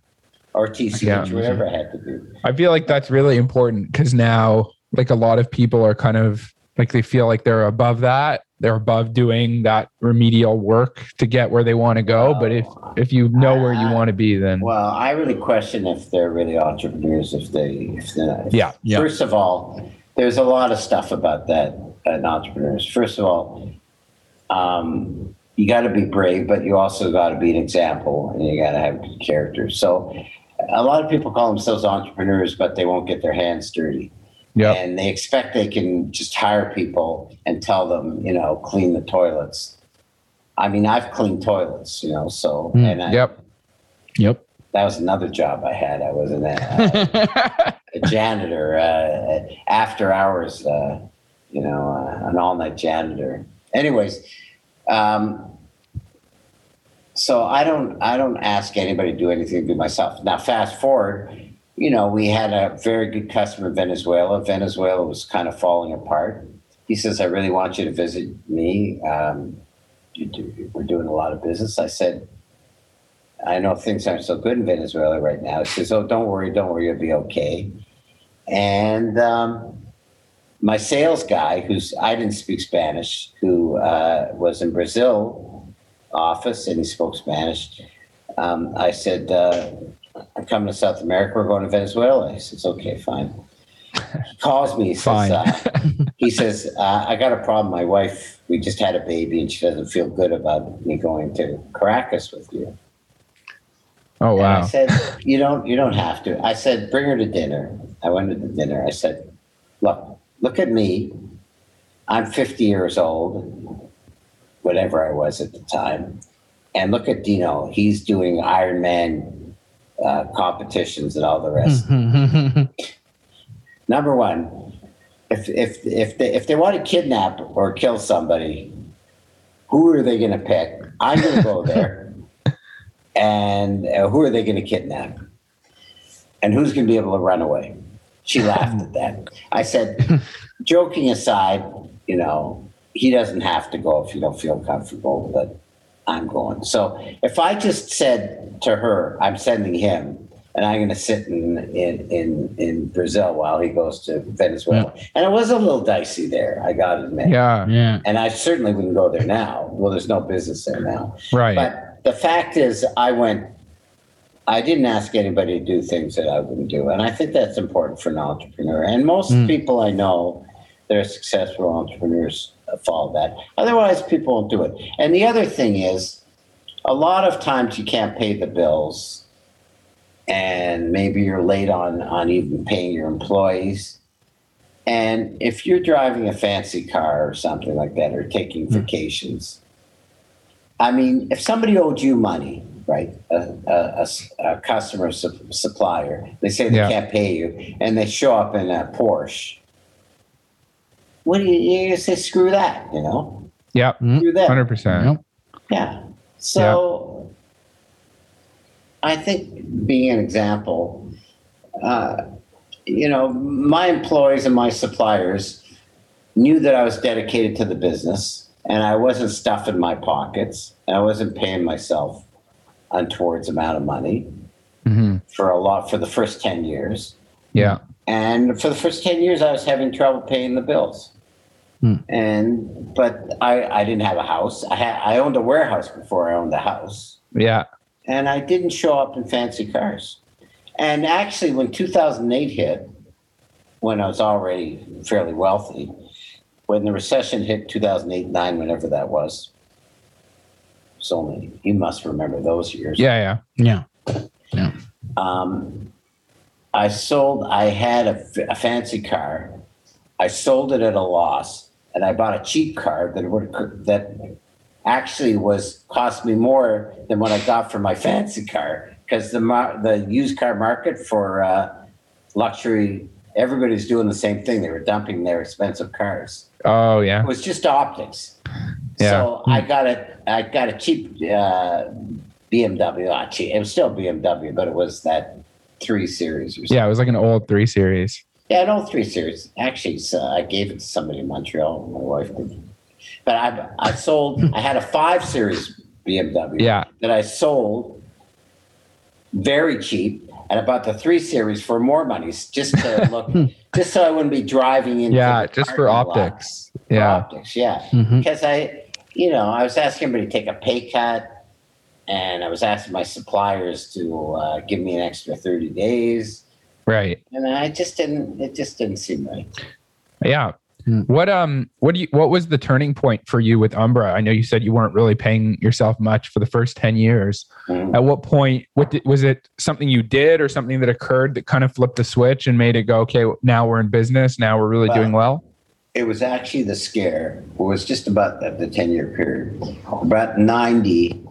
Speaker 2: Or TCH,
Speaker 1: Yeah.
Speaker 2: whatever I had to do.
Speaker 1: I feel like that's really important because now, like a lot of people are kind of like they feel like they're above that, they're above doing that remedial work to get where they want to go. But if if you know where you want to be, then
Speaker 2: Well, I really question if they're really entrepreneurs. If they, if they're not.
Speaker 1: Yeah,
Speaker 3: yeah.
Speaker 2: First of all, there's a lot of stuff about that in entrepreneurs. First of all, um, you got to be brave, but you also got to be an example, and you got to have good character. So, a lot of people call themselves entrepreneurs, but they won't get their hands dirty.
Speaker 1: yeah,
Speaker 2: and they expect they can just hire people and tell them, you know, clean the toilets. I mean, I've cleaned toilets, you know, so
Speaker 3: Mm,
Speaker 2: and I,
Speaker 1: yep,
Speaker 3: Yep.
Speaker 2: that was another job I had. I was an, a, janitor, uh, after hours, uh, you know, uh, an all night janitor. Anyways, um, so I don't, I don't ask anybody to do anything to do myself. Now, fast forward, you know, we had a very good customer in Venezuela. Venezuela was kind of falling apart. He says, "I really want you to visit me. Um, do, we're doing a lot of business." I said, I know things aren't so good in Venezuela right now. He says, "Oh, don't worry, don't worry, you'll be okay." And um, my sales guy, who's I didn't speak Spanish, who uh, was in Brazil office and he spoke Spanish. Um, I said, uh, "I'm coming to South America. We're going to Venezuela." He says, "Okay, fine." He calls me. He says, uh, he says, uh, I got a problem. My wife, we just had a baby and she doesn't feel good about me going to Caracas with you.
Speaker 1: Oh
Speaker 2: And I said, you don't, you don't have to. I said, bring her to dinner. I went to the dinner. I said, look, look at me. I'm 50 years old, whatever I was at the time. And look at Dino. He's doing Ironman uh, competitions and all the rest. Number one, if if if they if they want to kidnap or kill somebody, who are they going to pick? I'm going to go there, and uh, who are they going to kidnap? And who's going to be able to run away? She laughed at that. I said, joking aside, you know, he doesn't have to go if you don't feel comfortable, but I'm going. So if I just said to her, I'm sending him, and I'm going to sit in, in in in Brazil while he goes to Venezuela, and it was a little dicey there. I got to admit.
Speaker 1: yeah,
Speaker 3: yeah.
Speaker 2: And I certainly wouldn't go there now. Well, there's no business there now.
Speaker 1: right,
Speaker 2: But the fact is, I went. I didn't ask anybody to do things that I wouldn't do, and I think that's important for an entrepreneur. And most
Speaker 3: Mm.
Speaker 2: people I know that are successful entrepreneurs follow that. Otherwise, people won't do it. And the other thing is, a lot of times you can't pay the bills, and maybe you're late on on even paying your employees. And if you're driving a fancy car or something like that, or taking vacations, I mean, if somebody owed you money, right, a customer sup- supplier, they say they
Speaker 1: Yeah.
Speaker 2: can't pay you, and they show up in a Porsche. What do you, you say? Screw that, you know?
Speaker 1: yeah,
Speaker 2: Screw that.
Speaker 1: hundred percent.
Speaker 2: Yeah. So I think being an example, uh, you know, my employees and my suppliers knew that I was dedicated to the business and I wasn't stuffing my pockets and I wasn't paying myself untowards amount of money
Speaker 1: hmm
Speaker 2: for a lot for the first 10 years.
Speaker 1: Yeah,
Speaker 2: And for the first 10 years, I was having trouble paying the bills.
Speaker 3: Hmm.
Speaker 2: And, but I, I didn't have a house. I had, I owned a warehouse before I owned a house.
Speaker 1: yeah,
Speaker 2: And I didn't show up in fancy cars. And actually, when 2008 hit, when I was already fairly wealthy, when the recession hit 2008, 9, whenever that was, So many. you must remember those years.
Speaker 1: yeah, yeah.
Speaker 3: Yeah.
Speaker 2: um, I sold. I had a fancy car. I sold it at a loss, and I bought a cheap car that would that actually was cost me more than what I got for my fancy car because the the used car market for uh, luxury. Everybody's doing the same thing. They were dumping their expensive cars.
Speaker 1: Oh yeah,
Speaker 2: It was just optics.
Speaker 1: Yeah.
Speaker 2: So I got a I got a cheap uh, BMW. Not cheap. It was still BMW, but it was that three series or something.
Speaker 1: yeah. It was like an old three series.
Speaker 2: Yeah, an old three series. Actually, so I gave it to somebody in Montreal. My wife did. But I I sold. I had a five series BMW.
Speaker 1: Yeah,
Speaker 2: That I sold very cheap, and I bought the three series for more money, just to look, just so I wouldn't be driving into
Speaker 1: Yeah,
Speaker 2: the
Speaker 1: just for
Speaker 2: parking lot.
Speaker 1: optics.
Speaker 2: For
Speaker 1: Yeah.
Speaker 2: optics, yeah. Because I, you know, I was asking everybody to take a pay cut, and I was asking my suppliers to uh, give me an extra thirty days,
Speaker 1: Right.
Speaker 2: and I just didn't. It just didn't seem right.
Speaker 1: Yeah.
Speaker 3: Hmm.
Speaker 1: What um what do you what was the turning point for you with Umbra? I know you said you weren't really paying yourself much for the first 10 years.
Speaker 2: Mhm.
Speaker 1: At what point what did, was it something you did or something that occurred that kind of flipped the switch and made it go okay, now we're in business, now we're really
Speaker 2: Well,
Speaker 1: doing well?
Speaker 2: It was actually the scare. It was just about the, the 10 year period. About 90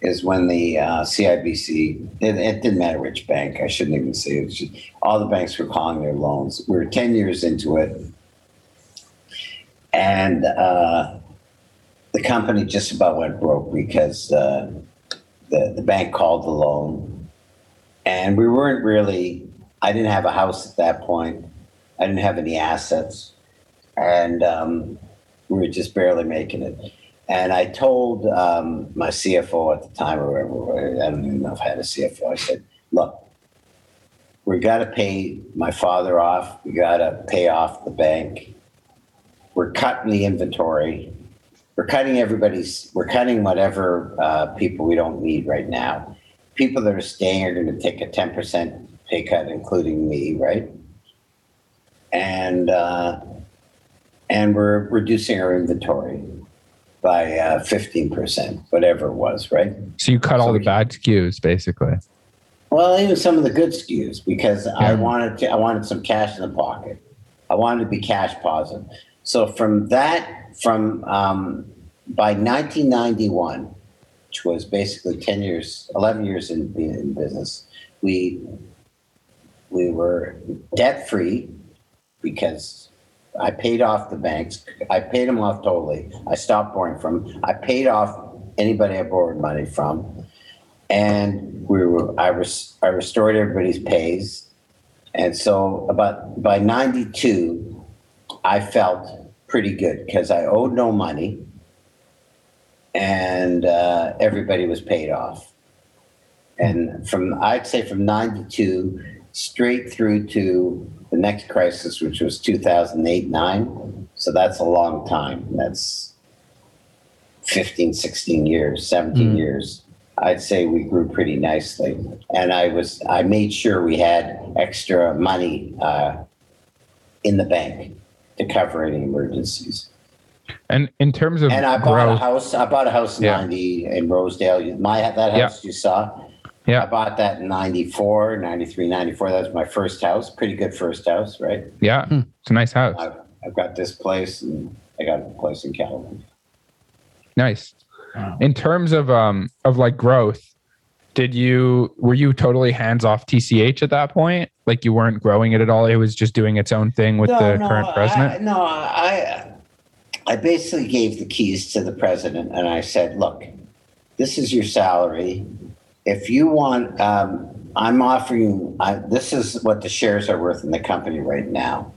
Speaker 2: is when the uh, CIBC, it, it didn't matter which bank, I shouldn't even say it. Just, all the banks were calling their loans. We were 10 years into it. And uh, the company just about went broke because uh, the, the bank called the loan. And we weren't really, I didn't have a house at that point. I didn't have any assets and um, we were just barely making it. And I told um, my CFO at the time, or whatever, I don't even know if I had a CFO. I said, "Look, we got to pay my father off. We got to pay off the bank. We're cutting the inventory. We're cutting everybody's. We're cutting whatever uh, people we don't need right now. People that are staying are going to take a ten percent pay cut, including me, right? And uh, and we're reducing our inventory by uh, 15%, whatever it was, right?
Speaker 1: So you cut all the bad SKUs basically.
Speaker 2: Well, even some of the good SKUs because I wanted to, I wanted some cash in the pocket. I wanted to be cash positive. So from that, from um, by 1991, which was basically 10 years, 11 years in, in business, we we were debt free because I paid off the banks. I paid them off totally. I stopped borrowing from. 'em. I paid off anybody I borrowed money from, and we were. I res, I restored everybody's pays, and so about by '92, I felt pretty good because I owed no money, and uh, everybody was paid off. And from I'd say from '92 straight through to the next crisis, which was 2008 9. So that's a long time. That's 15, 16 years, 17
Speaker 1: Mm.
Speaker 2: years. I'd say we grew pretty nicely. And I was, I made sure we had extra money uh, in the bank to cover any emergencies.
Speaker 1: And in terms of
Speaker 2: And I bought a house. I bought a house in
Speaker 1: Yeah.
Speaker 2: 90 in Rosedale. My that
Speaker 1: Yeah.
Speaker 2: house you saw.
Speaker 1: Yeah.
Speaker 2: I bought that in 94, 93, 94. That was my first house. Pretty good first house, right?
Speaker 1: yeah, it's a nice house.
Speaker 2: I've, I've got this place and I got a place in California.
Speaker 1: Nice.
Speaker 3: Wow.
Speaker 1: In terms of um of like growth, did you were you totally hands off TCH at that point? Like you weren't growing it at all. It was just doing its own thing with the current
Speaker 2: I-
Speaker 1: president.
Speaker 2: no, I, I basically gave the keys to the president and I said, look, this is your salary. If you want, um, I'm offering, I, this is what the shares are worth in the company right now.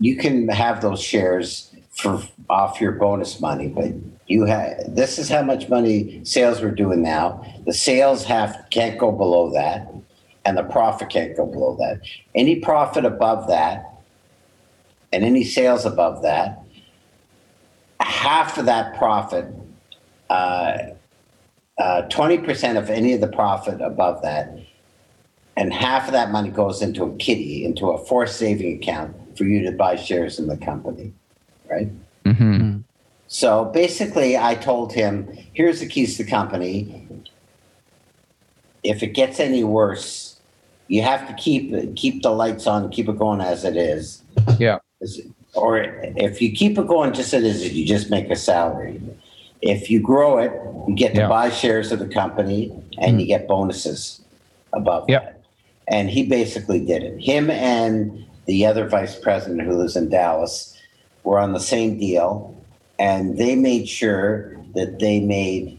Speaker 2: You can have those shares for off your bonus money, but you have, this is how much money sales we're doing now. The sales have, can't go below that and the profit can't go below that. Any profit above that and any sales above that, half of that profit, uh, uh, 20% of any of the profit above that, and half of that money goes into a kitty, into a forced saving account for you to buy shares in the company, right?
Speaker 1: Mm-hmm.
Speaker 2: So basically, I told him, here's the keys to the company. If it gets any worse, you have to keep keep the lights on, keep it going as it is.
Speaker 1: Yeah.
Speaker 2: Or if you keep it going just as it is, you just make a salary. If you grow it, you get to
Speaker 1: Yeah.
Speaker 2: buy shares of the company and you hmm. get bonuses above
Speaker 1: Yep.
Speaker 2: that. And he basically did it. Him and the other vice president who lives in Dallas were on the same deal and they made sure that they made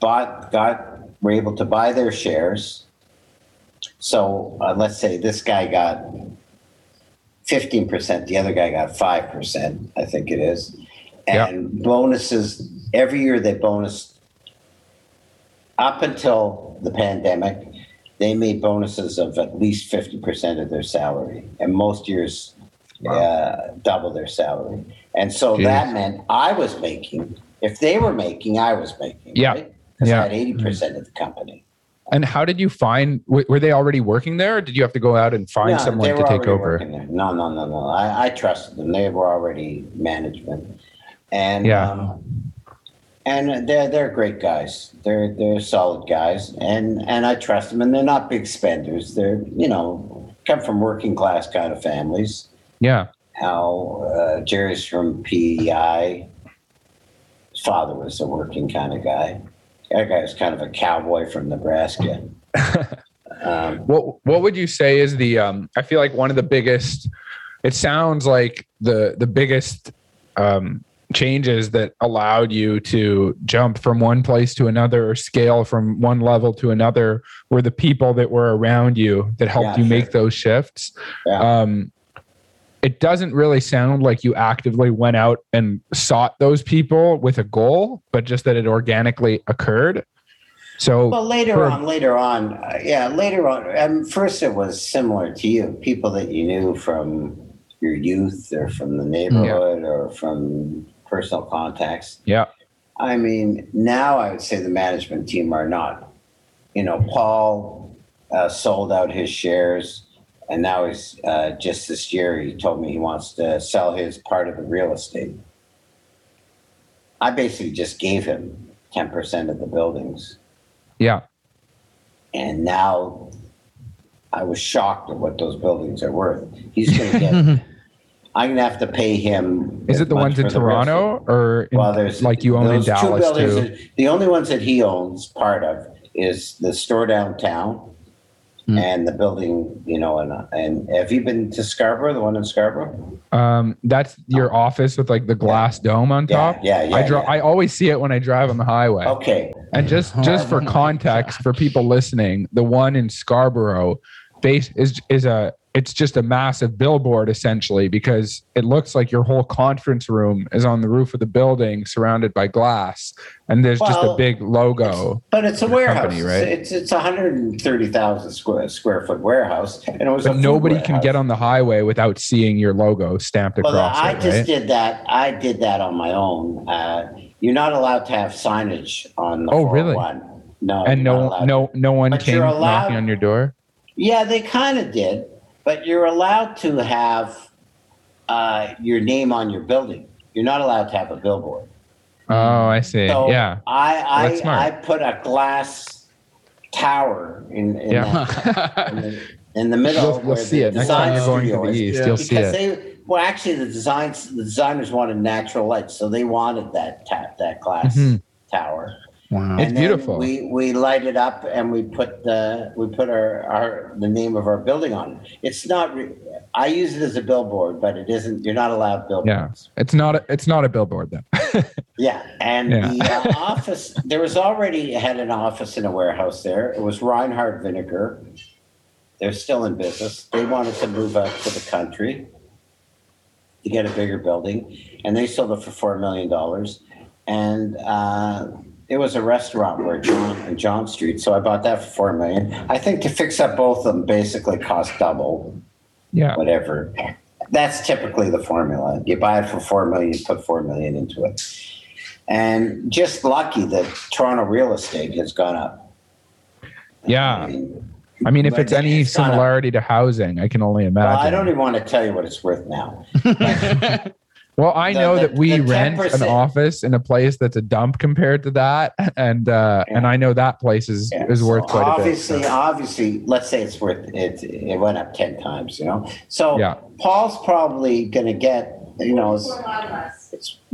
Speaker 2: bought got were able to buy their shares so uh, let's say this guy got 15% the other guy got 5% i think it is
Speaker 1: Yeah.
Speaker 2: and bonuses every year they bonus up until the pandemic they made bonuses of at least 50% of their salary, and most years uh, double their salary. And so
Speaker 1: Jeez.
Speaker 2: that meant I was making, if they were making, I was making.
Speaker 1: Yeah.
Speaker 2: Right? Because
Speaker 1: Yeah.
Speaker 2: I had 80% of the company.
Speaker 1: And how did you find? Were they already working there, or did you have to go out and find
Speaker 2: No,
Speaker 1: someone to take over?
Speaker 2: No, no, no, no. I, I trusted them. They were already management, and
Speaker 1: Yeah.
Speaker 2: um, and they're they're great guys. They're they're solid guys, and and I trust them. And they're not big spenders. They're you know come from working class kind of families.
Speaker 1: Yeah,
Speaker 2: How uh, Jerry's from PEI. His father was a working kind of guy. That guy was kind of a cowboy from Nebraska. um,
Speaker 1: What What would you say is the? Um, I feel like one of the biggest. It sounds like the the biggest um, changes that allowed you to jump from one place to another or scale from one level to another were the people that were around you that helped
Speaker 2: Yeah,
Speaker 1: you
Speaker 2: sure.
Speaker 1: make those shifts.
Speaker 2: Yeah.
Speaker 1: Um, it doesn't really sound like you actively went out and sought those people with a goal, but just that it organically occurred. So
Speaker 2: Well, later
Speaker 1: for-
Speaker 2: on, later on, uh, yeah, later on. Um, first, it was similar to you, people that you knew from your youth or from the neighborhood or from personal contacts.
Speaker 1: yeah,
Speaker 2: I mean, now I would say the management team are not. You know, Paul uh, sold out his shares, and now he's uh, just this year he told me he wants to sell his part of the real estate. I basically just gave him ten percent of the buildings
Speaker 1: yeah.
Speaker 2: and now I was shocked at what those buildings are worth. He's going to get. I'm going to have to pay him.
Speaker 1: Is it the ones in Toronto or in,
Speaker 2: Well, there's
Speaker 1: like you own in Dallas too?
Speaker 2: that- the only ones that he owns part of is the store downtown.
Speaker 1: Hmm.
Speaker 2: And the building, you know, and and have you been to Scarborough, the one in Scarborough?
Speaker 1: Um, that's your office with like the glass dome on
Speaker 2: Oh. Yeah,
Speaker 1: top.
Speaker 2: yeah, yeah,
Speaker 1: I draw.
Speaker 2: yeah.
Speaker 1: I always see it when I drive on the highway.
Speaker 2: Okay,
Speaker 1: And just just for
Speaker 3: Oh
Speaker 1: context, for people listening, the one in Scarborough, base is is a it's just a massive billboard essentially because it looks like your whole conference room is on the roof of the building surrounded by glass, and there's just a big logo.
Speaker 2: but it's a warehouse,
Speaker 1: company, right?
Speaker 2: It's it's a hundred and thirty thousand square square foot warehouse, and it was.
Speaker 1: But nobody can get on the highway without seeing your logo stamped
Speaker 2: Well,
Speaker 1: across
Speaker 2: I
Speaker 1: it,
Speaker 2: just
Speaker 1: right?
Speaker 2: did that. I did that on my own. Uh, you're not allowed to have signage on the
Speaker 1: Oh, really?
Speaker 2: 401. No,
Speaker 1: and no no no one
Speaker 2: But
Speaker 1: came knocking on your door.
Speaker 2: Yeah, they kind of did, but you're allowed to have uh, your name on your building. You're not allowed to have a billboard.
Speaker 1: Oh, I see.
Speaker 2: So
Speaker 1: yeah.
Speaker 2: I
Speaker 1: That's
Speaker 2: I,
Speaker 1: smart.
Speaker 2: I put a glass tower in in,
Speaker 1: Yeah.
Speaker 2: that- in, the, in the middle.
Speaker 1: You'll, you'll
Speaker 2: where
Speaker 1: see
Speaker 2: the
Speaker 1: it next time
Speaker 2: design
Speaker 1: you're going to the east.
Speaker 3: Yeah.
Speaker 1: You'll see
Speaker 2: because
Speaker 1: it.
Speaker 2: they well actually the designs the designers wanted natural light so they wanted that ta- that glass
Speaker 1: Mhm.
Speaker 2: tower
Speaker 3: Wow.
Speaker 1: It's
Speaker 2: And then
Speaker 1: beautiful.
Speaker 2: we we light it up and we put the we put our, our the name of our building on it it's not re- i use it as a billboard but it isn't you're not allowed billboards
Speaker 1: It's not. A, it's not a billboard then.
Speaker 2: yeah, and
Speaker 1: Yeah.
Speaker 2: the uh, office there was already had an office in a warehouse there it was reinhardt vinegar they're still in business they wanted to move out to the country to get a bigger building and they sold it for four million dollars and uh, it was a restaurant where John and John Street. So I bought that for four million. I think to fix up both of them basically cost double,
Speaker 1: yeah.
Speaker 2: whatever. That's typically the formula. You buy it for four million, you put four million into it. And just lucky that Toronto real estate has gone up.
Speaker 1: Yeah.
Speaker 2: I mean,
Speaker 1: I mean, if it's any
Speaker 2: it's
Speaker 1: similarity to housing, I can only imagine.
Speaker 2: well, I don't even want to tell you what it's worth now.
Speaker 1: Well, I
Speaker 2: the-
Speaker 1: know
Speaker 2: the-
Speaker 1: that we rent an office in a place that's a dump compared to that, and uh, and I know that place is
Speaker 2: Yeah,
Speaker 1: is worth
Speaker 2: so
Speaker 1: quite a bit.
Speaker 2: obviously, obviously, let's say it's worth it. It went up ten times, you know. So
Speaker 1: Yeah.
Speaker 2: Paul's probably going to get, you know, it's, it's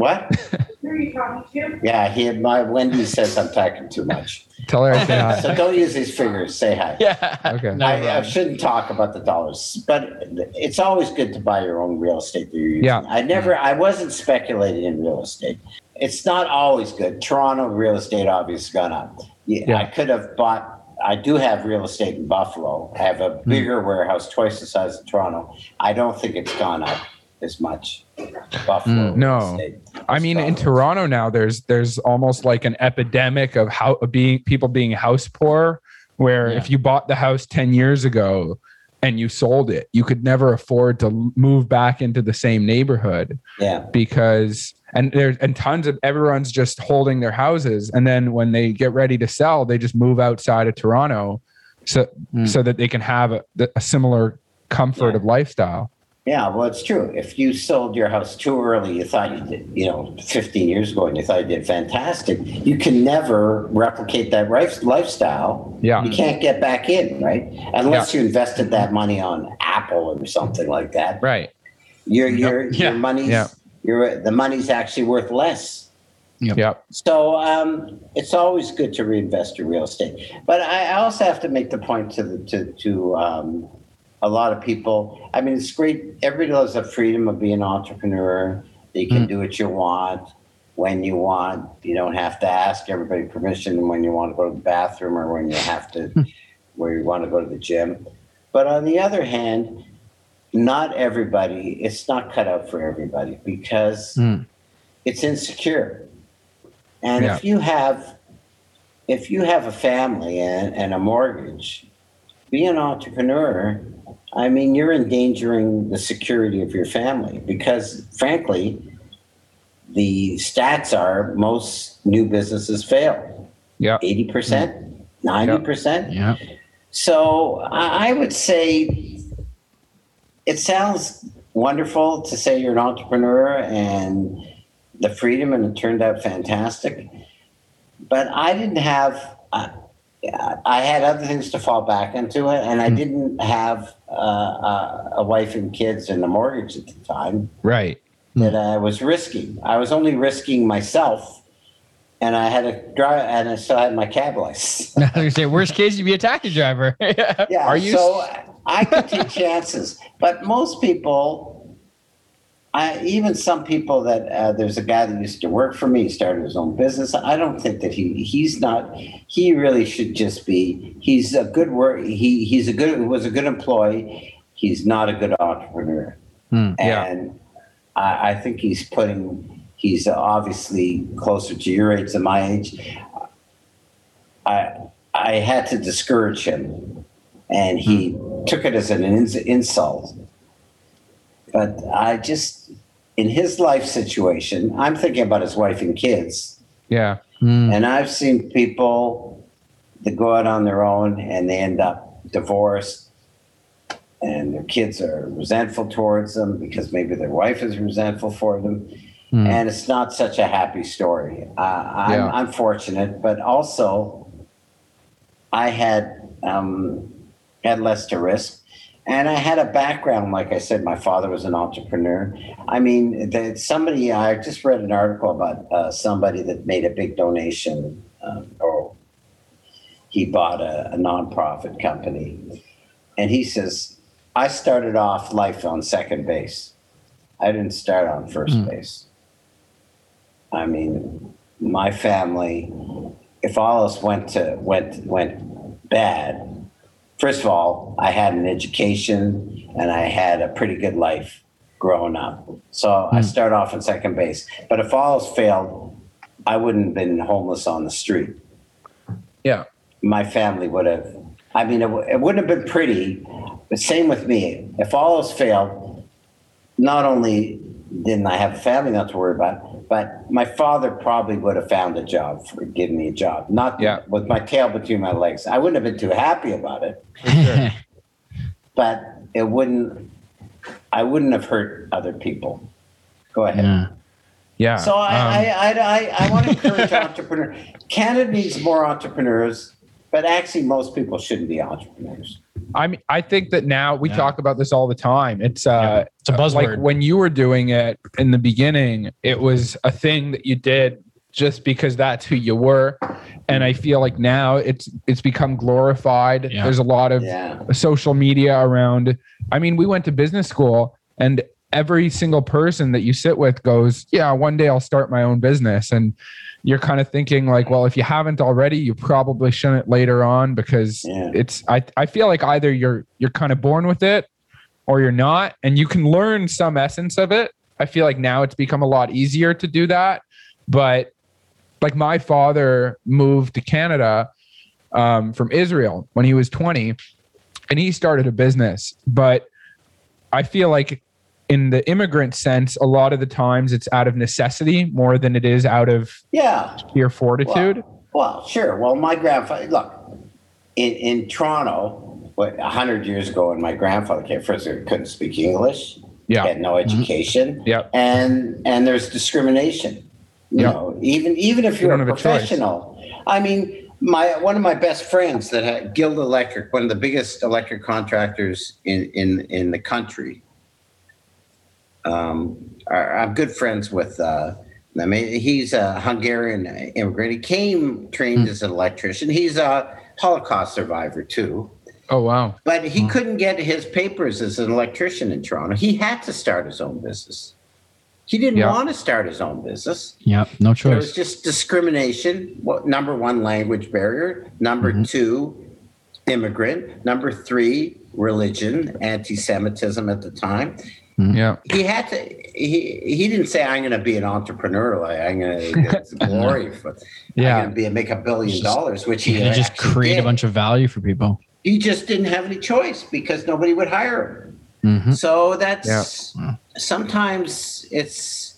Speaker 2: what?
Speaker 5: Who are you talking to?
Speaker 2: Yeah, he. My Wendy says I'm talking too much.
Speaker 1: Tell her I say hi.
Speaker 2: So don't use these figures. Say hi.
Speaker 3: yeah.
Speaker 1: Okay.
Speaker 3: No
Speaker 2: I, I shouldn't talk about the dollars, but it's always good to buy your own real estate that you're using.
Speaker 1: Yeah.
Speaker 2: I never, I wasn't speculating in real estate. It's not always good. Toronto real estate obviously gone up. Yeah,
Speaker 1: Yeah.
Speaker 2: I could have bought. I do have real estate in Buffalo. I have
Speaker 1: Hmm.
Speaker 2: a bigger warehouse, twice the size of Toronto. I don't think it's gone up as much. Buffalo.
Speaker 1: Mm, no.
Speaker 2: real estate
Speaker 1: I mean,
Speaker 2: gone
Speaker 1: in. Toronto now, there's there's almost like an epidemic of how of being people being house poor, Where
Speaker 3: Yeah.
Speaker 1: if you bought the house 10 years ago and you sold it, you could never afford to move back into the same neighborhood
Speaker 2: Yeah.
Speaker 1: because and there's and tons of everyone's just holding their houses and then when they get ready to sell they just move outside of toronto so
Speaker 3: Mm.
Speaker 1: so that they can have a, a similar comfort
Speaker 2: Yeah.
Speaker 1: of lifestyle
Speaker 2: Yeah, well, it's true. If you sold your house too early, you thought you did, you know, 15 years ago, and you thought you did fantastic, you can never replicate that life, lifestyle.
Speaker 1: yeah
Speaker 2: You can't get back in, right? Unless you invested that money on Apple or something like that.
Speaker 1: right
Speaker 2: Your your
Speaker 3: Yeah.
Speaker 2: your money's
Speaker 1: Yeah.
Speaker 2: your the money's actually worth less.
Speaker 1: yep
Speaker 2: So um, it's always good to reinvest in real estate. But I I also have to make the point to the, to to um, a lot of people. I mean, it's great. Everybody loves the freedom of being an entrepreneur. You can do what you want when you want. You don't have to ask everybody permission when you want to go to the bathroom or when you have to, where you want to go to the gym. But on the other hand, not everybody. It's not cut out for everybody because
Speaker 3: Mm.
Speaker 2: it's insecure. And
Speaker 1: Yeah.
Speaker 2: if you have if you have a family and, and a mortgage, be an entrepreneur. I mean, you're endangering the security of your family because, frankly, the stats are most new businesses fail.
Speaker 1: yep
Speaker 2: 80%, 90%.
Speaker 3: Yeah.
Speaker 2: So I I would say it sounds wonderful to say you're an entrepreneur and the freedom, and it turned out fantastic. But I didn't have. I, I had other things to fall back into it, and I mm. didn't have uh, uh, a wife and kids and a mortgage at the time
Speaker 1: right
Speaker 2: that I was risking. I was only risking myself, and I had a drive, and I still had my cab license.
Speaker 3: I was gonna say, worst case, you'd be a taxi driver. yeah.
Speaker 2: Yeah.
Speaker 1: Are you
Speaker 2: So I could take chances, but most people, I even some people that uh, there's a guy that used to work for me, he started his own business. I don't think that he he's not. He really should just be. He's a good work. He he's a good was a good employee. He's not a good entrepreneur,
Speaker 3: Hmm.
Speaker 1: Yeah.
Speaker 2: and I, I think he's putting. He's obviously closer to your age than my age. I I had to discourage him, and he took it as an ins- insult. But I just, in his life situation, I'm thinking about his wife and kids,
Speaker 1: yeah
Speaker 3: Mm.
Speaker 2: and I've seen people that go out on their own and they end up divorced, and their kids are resentful towards them because maybe their wife is resentful for them
Speaker 3: Mm.
Speaker 2: and it's not such a happy story. Uh, I'm,
Speaker 1: Yeah.
Speaker 2: I'm fortunate, but also I had um, had less to risk, and I had a background. Like I said, my father was an entrepreneur. I mean, that somebody I just read an article about uh, somebody that made a big donation, um, or he bought a, a nonprofit company, and he says, "I started off life on second base. I didn't start on first base." I mean, my family, if all else went to went went bad, first of all, I had an education and I had a pretty good life growing up. So I hmm. start off in second base. But if all else failed, I wouldn't have been homeless on the street.
Speaker 1: yeah
Speaker 2: My family would have. I mean, it, w- it wouldn't have been pretty. But same with me. If all else failed, not only didn't I have a family not to worry about, but my father probably would have found a job for giving me a job. Not
Speaker 1: Yeah.
Speaker 2: with my tail between my legs. I wouldn't have been too happy about it, but it wouldn't. I wouldn't have hurt other people. Go ahead.
Speaker 3: yeah.
Speaker 1: yeah
Speaker 2: So I,
Speaker 1: Um,
Speaker 2: I, I, I, I want to encourage entrepreneurs. Canada needs more entrepreneurs, but actually, most people shouldn't be entrepreneurs.
Speaker 1: I mean, I think that now we
Speaker 3: Yeah.
Speaker 1: talk about this all the time. It's uh,
Speaker 3: It's a buzzword.
Speaker 1: like when you were doing it in the beginning, it was a thing that you did just because that's who you were. And I feel like now it's it's become glorified.
Speaker 3: Yeah.
Speaker 1: There's a lot of
Speaker 2: Yeah.
Speaker 1: social media around. I mean, we went to business school and every single person that you sit with goes, "Yeah, one day I'll start my own business." And you're kind of thinking like, well, if you haven't already, you probably shouldn't later on because
Speaker 2: Yeah.
Speaker 1: it's I I feel like either you're you're kind of born with it or you're not and you can learn some essence of it. I feel like now it's become a lot easier to do that, but like my father moved to Canada um, from Israel when he was 20, and he started a business. But I feel like in the immigrant sense, a lot of the times it's out of necessity more than it is out of
Speaker 2: Yeah.
Speaker 1: sheer fortitude.
Speaker 2: Well, well, sure. Well, my grandfather, look, in, in Toronto, what, 100 years ago when my grandfather came, first he couldn't speak English,
Speaker 1: Yeah.
Speaker 2: had no mm-hmm. education,
Speaker 1: Yep.
Speaker 2: and and there's discrimination. You
Speaker 1: Yep.
Speaker 2: know, even even if
Speaker 1: You
Speaker 2: you're
Speaker 1: don't
Speaker 2: a
Speaker 1: have a
Speaker 2: professional. I mean, my one of my best friends that had Guild Electric, one of the biggest electric contractors in in in the country. Um, are, I'm good friends with. Uh, I mean, he's a Hungarian immigrant. He came trained as an electrician. He's a Holocaust survivor too.
Speaker 1: Oh wow.
Speaker 2: But he couldn't get his papers as an electrician in Toronto. He had to start his own business. He didn't
Speaker 1: Yeah.
Speaker 2: want to start his own business.
Speaker 3: Yep. No choice.
Speaker 2: There was just discrimination. Well, number one, language barrier. Number
Speaker 1: Mm-hmm.
Speaker 2: two, immigrant. Number three, religion, anti-Semitism at the time.
Speaker 1: Yeah.
Speaker 2: He had to. He he didn't say, "I'm going to be an entrepreneur. Like I'm going to get glory for.
Speaker 1: Yeah.
Speaker 2: I'm going to be make a billion dollars." Which he
Speaker 3: You can just
Speaker 2: actually
Speaker 3: create a bunch of value for people.
Speaker 2: He just didn't have any choice because nobody would hire him.
Speaker 3: Mhm.
Speaker 2: So that's
Speaker 1: Yeah.
Speaker 2: sometimes it's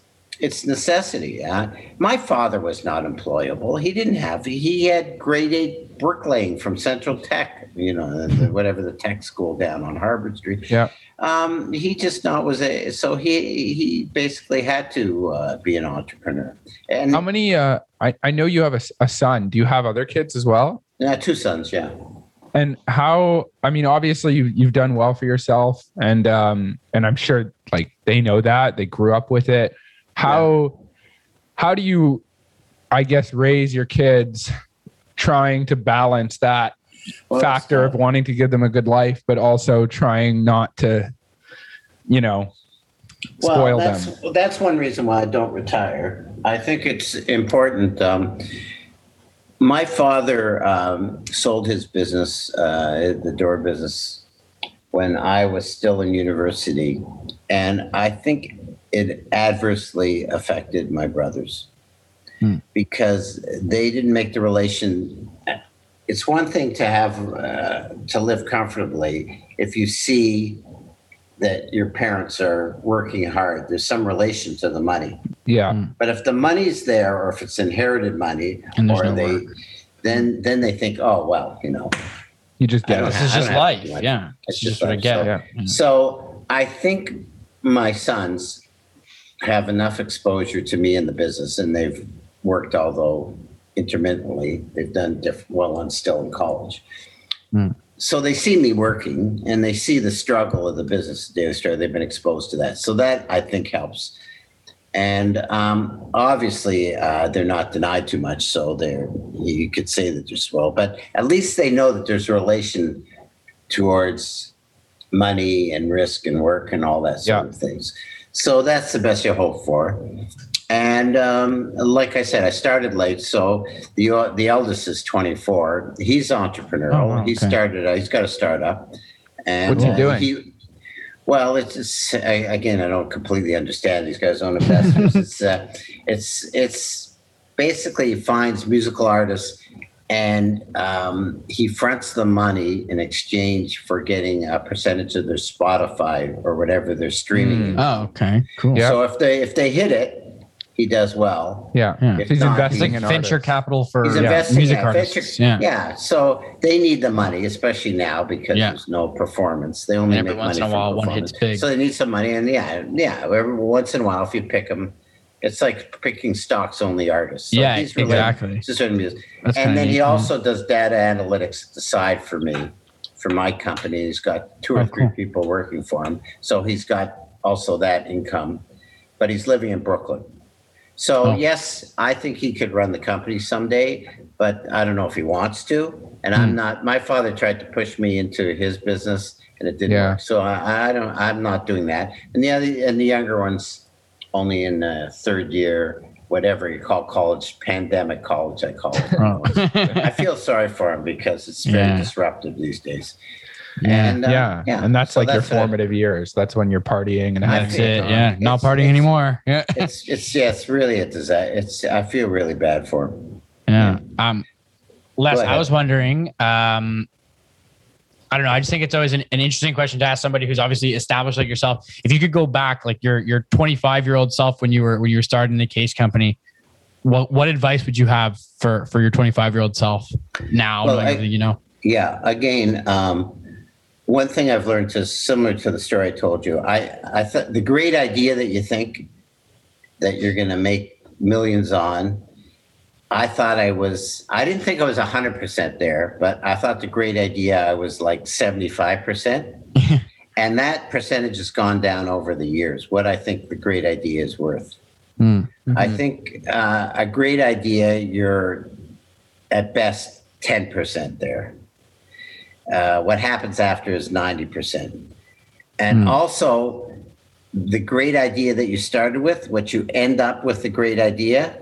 Speaker 2: it's necessity. Uh, my father was not employable. He didn't have. He had grade eight bricklaying from Central Tech. You know, the, whatever the tech school down on Harbord Street.
Speaker 1: Yeah.
Speaker 2: Um, he just not was a. So he he basically had to uh, be an entrepreneur. And
Speaker 1: How many? Uh, I I know you have a son. Do you have other kids as well?
Speaker 2: uh, two sons. Yeah.
Speaker 1: And how? I mean, obviously you you've done well for yourself, and um and I'm sure like they know that they grew up with it. How how do you, I guess, raise your kids, trying to balance that
Speaker 2: Well,
Speaker 1: factor of wanting to give them a good life, but also trying not to, you know, spoil
Speaker 2: that's,
Speaker 1: them.
Speaker 2: That's one reason why I don't retire. I think it's important. Um, my father um, sold his business, uh, the door business, when I was still in university, and I think it adversely affected my brothers because they didn't make the relation. It's one thing to have uh, to live comfortably if you see that your parents are working hard. There's some relation to the money.
Speaker 1: Yeah.
Speaker 2: But if the money's there, or if it's inherited money,
Speaker 3: And
Speaker 2: or
Speaker 3: no
Speaker 2: they,
Speaker 3: work.
Speaker 2: then then they think, oh well, you know,
Speaker 1: You just get it.
Speaker 3: This is just life.
Speaker 2: to do it.
Speaker 3: Yeah.
Speaker 2: It's
Speaker 3: It's
Speaker 2: just
Speaker 3: just what I get.
Speaker 2: so-
Speaker 1: Yeah.
Speaker 2: So I think my sons have enough exposure to me in the business, and they've worked, although intermittently. They've done diff- well. I'm still in college,
Speaker 3: Hmm.
Speaker 2: so they see me working, and they see the struggle of the business day Australia. They've been exposed to that, so that I think helps. And um, obviously, uh, they're not denied too much, so they're you could say that they're swell, but at least they know that there's a relation towards money and risk and work and all that sort
Speaker 1: Yeah.
Speaker 2: of things. So that's the best you hope for. And um, like I said, I started late. So the the eldest is 24. He's entrepreneurial.
Speaker 3: Oh, wow,
Speaker 2: he started. Uh, he's got a startup. And
Speaker 1: What's he
Speaker 2: uh,
Speaker 1: doing?
Speaker 2: well, it's, it's I, again, I don't completely understand these guys own investors. it's uh, it's it's basically he finds musical artists and um, he fronts the money in exchange for getting a percentage of their Spotify or whatever they're streaming.
Speaker 1: Mm.
Speaker 3: Oh, okay. Cool.
Speaker 1: Yeah.
Speaker 2: So if they if they hit it, he does well.
Speaker 1: Yeah.
Speaker 3: Yeah.
Speaker 2: If
Speaker 1: He's
Speaker 2: not,
Speaker 1: investing
Speaker 3: like
Speaker 1: in
Speaker 3: venture
Speaker 1: artists.
Speaker 3: capital for
Speaker 2: He's
Speaker 3: yeah,
Speaker 2: investing
Speaker 3: music
Speaker 2: in
Speaker 3: artists.
Speaker 2: venture-
Speaker 3: yeah.
Speaker 2: Yeah, so they need the money, especially now because
Speaker 3: Yeah.
Speaker 2: there's no performance. They only
Speaker 3: And every
Speaker 2: make
Speaker 3: once
Speaker 2: money
Speaker 3: in a while, one hits big.
Speaker 2: So they need some money, and yeah, yeah. Every once in a while, if you pick them, it's like picking stocks only artists. So
Speaker 3: Yeah,
Speaker 2: he's
Speaker 3: exactly.
Speaker 2: to certain music.
Speaker 3: That's
Speaker 2: and then he also does data analytics at the side for me, for my company. He's got two or
Speaker 3: Oh,
Speaker 2: three
Speaker 3: cool.
Speaker 2: people working for him, so he's got also that income. But he's living in Brooklyn. So
Speaker 3: Oh.
Speaker 2: yes, I think he could run the company someday, but I don't know if he wants to. And I'm
Speaker 3: Hmm.
Speaker 2: not. My father tried to push me into his business, and it didn't
Speaker 1: Yeah.
Speaker 2: work. So I, I don't. I'm not doing that. And the other, and the younger ones, only in the third year, whatever you call college, pandemic college, I call it.
Speaker 3: Oh.
Speaker 2: I feel sorry for him because it's very
Speaker 3: Yeah.
Speaker 2: disruptive these days.
Speaker 3: yeah.
Speaker 2: And, uh,
Speaker 1: yeah. And that's
Speaker 2: so
Speaker 1: like your
Speaker 2: what I-
Speaker 1: formative years. That's when you're partying and
Speaker 3: That's it. Yeah. Not
Speaker 2: It's-
Speaker 3: partying
Speaker 2: it's-
Speaker 3: anymore. Yeah.
Speaker 2: it's it's yeah, it's really a disaster. It's I feel really bad for him.
Speaker 3: Yeah. Um, Les, I was wondering. Um, I don't know. I just think it's always an, an interesting question to ask somebody who's obviously established like yourself. If you could go back, like your your 25 year old self when you were when you were starting the case company, what what advice would you have for for your 25 year old self now,
Speaker 2: Well, I-
Speaker 3: you know?
Speaker 2: Yeah. Again, um, one thing I've learned is similar to the story I told you. I I thought the great idea that you think that you're going to make millions on. I thought I was. I didn't think I was hundred percent there, but I thought the great idea I was like seventy five percent, and that percentage has gone down over the years. What I think the great idea is worth.
Speaker 3: Hmm.
Speaker 2: I think uh, a great idea, you're at best 10% there. Uh, what happens after is 90%. And
Speaker 3: Hmm.
Speaker 2: also, the great idea that you started with, what you end up with the great idea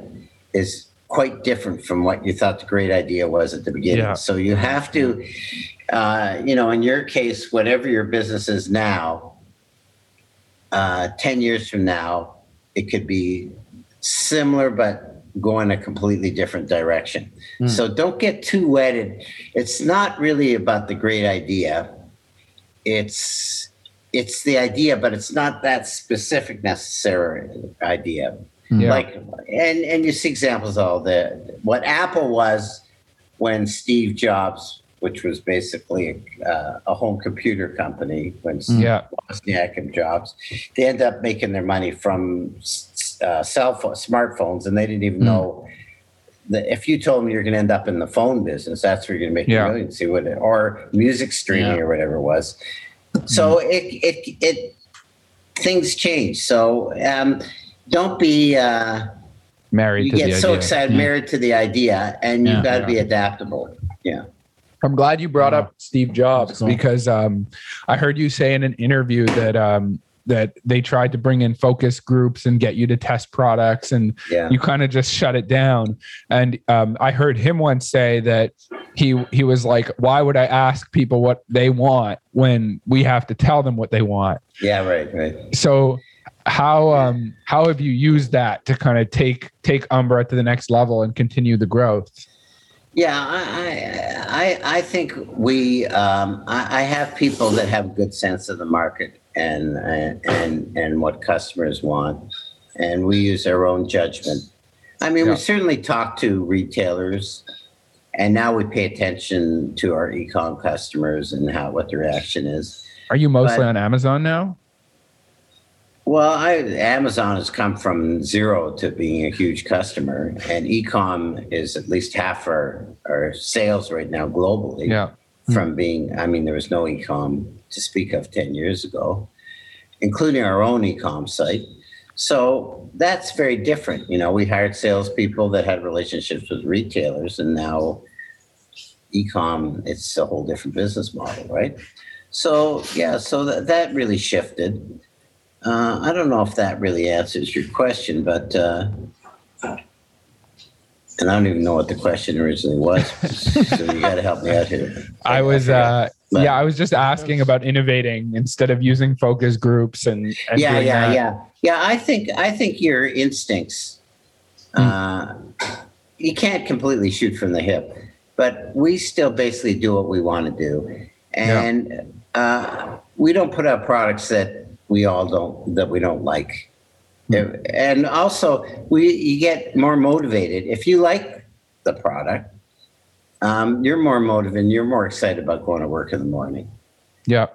Speaker 2: is quite different from what you thought the great idea was at the beginning.
Speaker 1: Yeah.
Speaker 2: So you have to, uh, you know, in your case, whatever your business is now, uh, 10 years from now, it could be similar but go in a completely different direction. So don't get too wedded. It's not really about the great idea. It's it's the idea, but it's not that specific necessary idea.
Speaker 1: Yeah.
Speaker 2: Like and and you see examples of all the what Apple was when Steve Jobs, which was basically uh, a home computer company, when
Speaker 1: Yeah.
Speaker 2: Wozniak and Jobs, they end up making their money from uh, cell phone, smartphones, and they didn't even know that if you told them you're going to end up in the phone business, that's where you're going to make
Speaker 1: Yeah.
Speaker 2: your millions. See what, it, or music streaming
Speaker 3: Yeah.
Speaker 2: or whatever it was. So it it it things change. So um, don't be. Uh,
Speaker 1: Married
Speaker 2: you
Speaker 1: to
Speaker 2: get
Speaker 1: the
Speaker 2: so
Speaker 1: idea.
Speaker 2: excited,
Speaker 3: Yeah.
Speaker 2: married to the idea, and
Speaker 3: Yeah.
Speaker 2: you've got to be adaptable. Yeah.
Speaker 1: I'm glad you brought up Steve Jobs
Speaker 3: cool.
Speaker 1: because um, I heard you say in an interview that um, that they tried to bring in focus groups and get you to test products, and
Speaker 2: Yeah.
Speaker 1: you kind of just shut it down. And um, I heard him once say that he he was like, "Why would I ask people what they want when we have to tell them what they want?"
Speaker 2: Yeah. Right. Right.
Speaker 1: So how um how have you used that to kind of take take Umbra to the next level and continue the growth?
Speaker 2: Yeah, I, I, I, I think we. Um, I, I have people that have good sense of the market and and and what customers want, and we use our own judgment. I mean,
Speaker 1: Yeah.
Speaker 2: we certainly talk to retailers, and now we pay attention to our e-com customers and how what the reaction is.
Speaker 1: Are you mostly
Speaker 2: But-
Speaker 1: on Amazon now?
Speaker 2: Well, I, Amazon has come from zero to being a huge customer, and e-com is at least half our, our sales right now globally.
Speaker 1: Yeah.
Speaker 2: From being, I mean, there was no e-com to speak of 10 years ago, including our own e-com site. So that's very different. You know, we hired salespeople that had relationships with retailers, and now e-com, it's a whole different business model, right? So yeah, so that, that really shifted. Uh, I don't know if that really answers your question, but uh, and I don't even know what the question originally was. so you got to help me out here.
Speaker 1: I was uh
Speaker 2: But-
Speaker 1: yeah, I was just asking about innovating instead of using focus groups and, and
Speaker 2: yeah, yeah,
Speaker 1: that.
Speaker 2: yeah, yeah. I think I think your instincts. Uh, you can't completely shoot from the hip, but we still basically do what we want to do, and uh, we don't put out products that we all don't that we don't like. And also, we you get more motivated if you like the product. Um, you're more motivated. You're more excited about going to work in the morning.
Speaker 1: Yeah.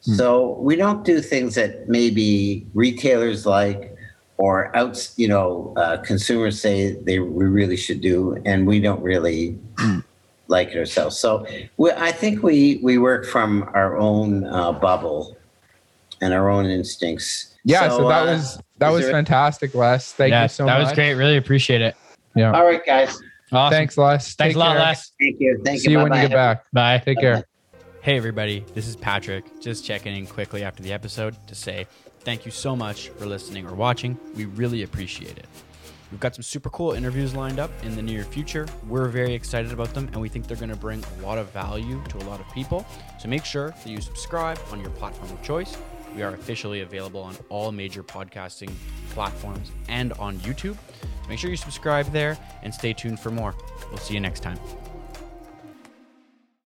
Speaker 2: So we don't do things that maybe retailers like or outs, you know, uh, consumers say they we really should do, and we don't really like it ourselves. So we, I think we we work from our own uh, bubble and our own instincts.
Speaker 1: Yeah, so, that
Speaker 2: uh,
Speaker 1: was that was
Speaker 2: there-
Speaker 1: fantastic, Les. Thank
Speaker 3: yeah,
Speaker 1: you so
Speaker 3: that
Speaker 1: much.
Speaker 3: That was great. Really appreciate it.
Speaker 1: Yeah.
Speaker 2: all right, guys.
Speaker 3: Awesome.
Speaker 1: Thanks, Les.
Speaker 3: Thanks
Speaker 1: Take
Speaker 3: a lot,
Speaker 1: care.
Speaker 3: Les.
Speaker 2: Thank you. Thank
Speaker 1: See you when you
Speaker 2: Bye-bye.
Speaker 1: get back.
Speaker 3: Bye.
Speaker 1: Take care.
Speaker 6: Hey, everybody, this is Patrick. Just checking in quickly after the episode to say thank you so much for listening or watching. We really appreciate it. We've got some super cool interviews lined up in the near future. We're very excited about them, and we think they're going to bring a lot of value to a lot of people. So make sure that you subscribe on your platform of choice. We are officially available on all major podcasting platforms and on YouTube. Make sure you subscribe there and stay tuned for more. We'll see you next time.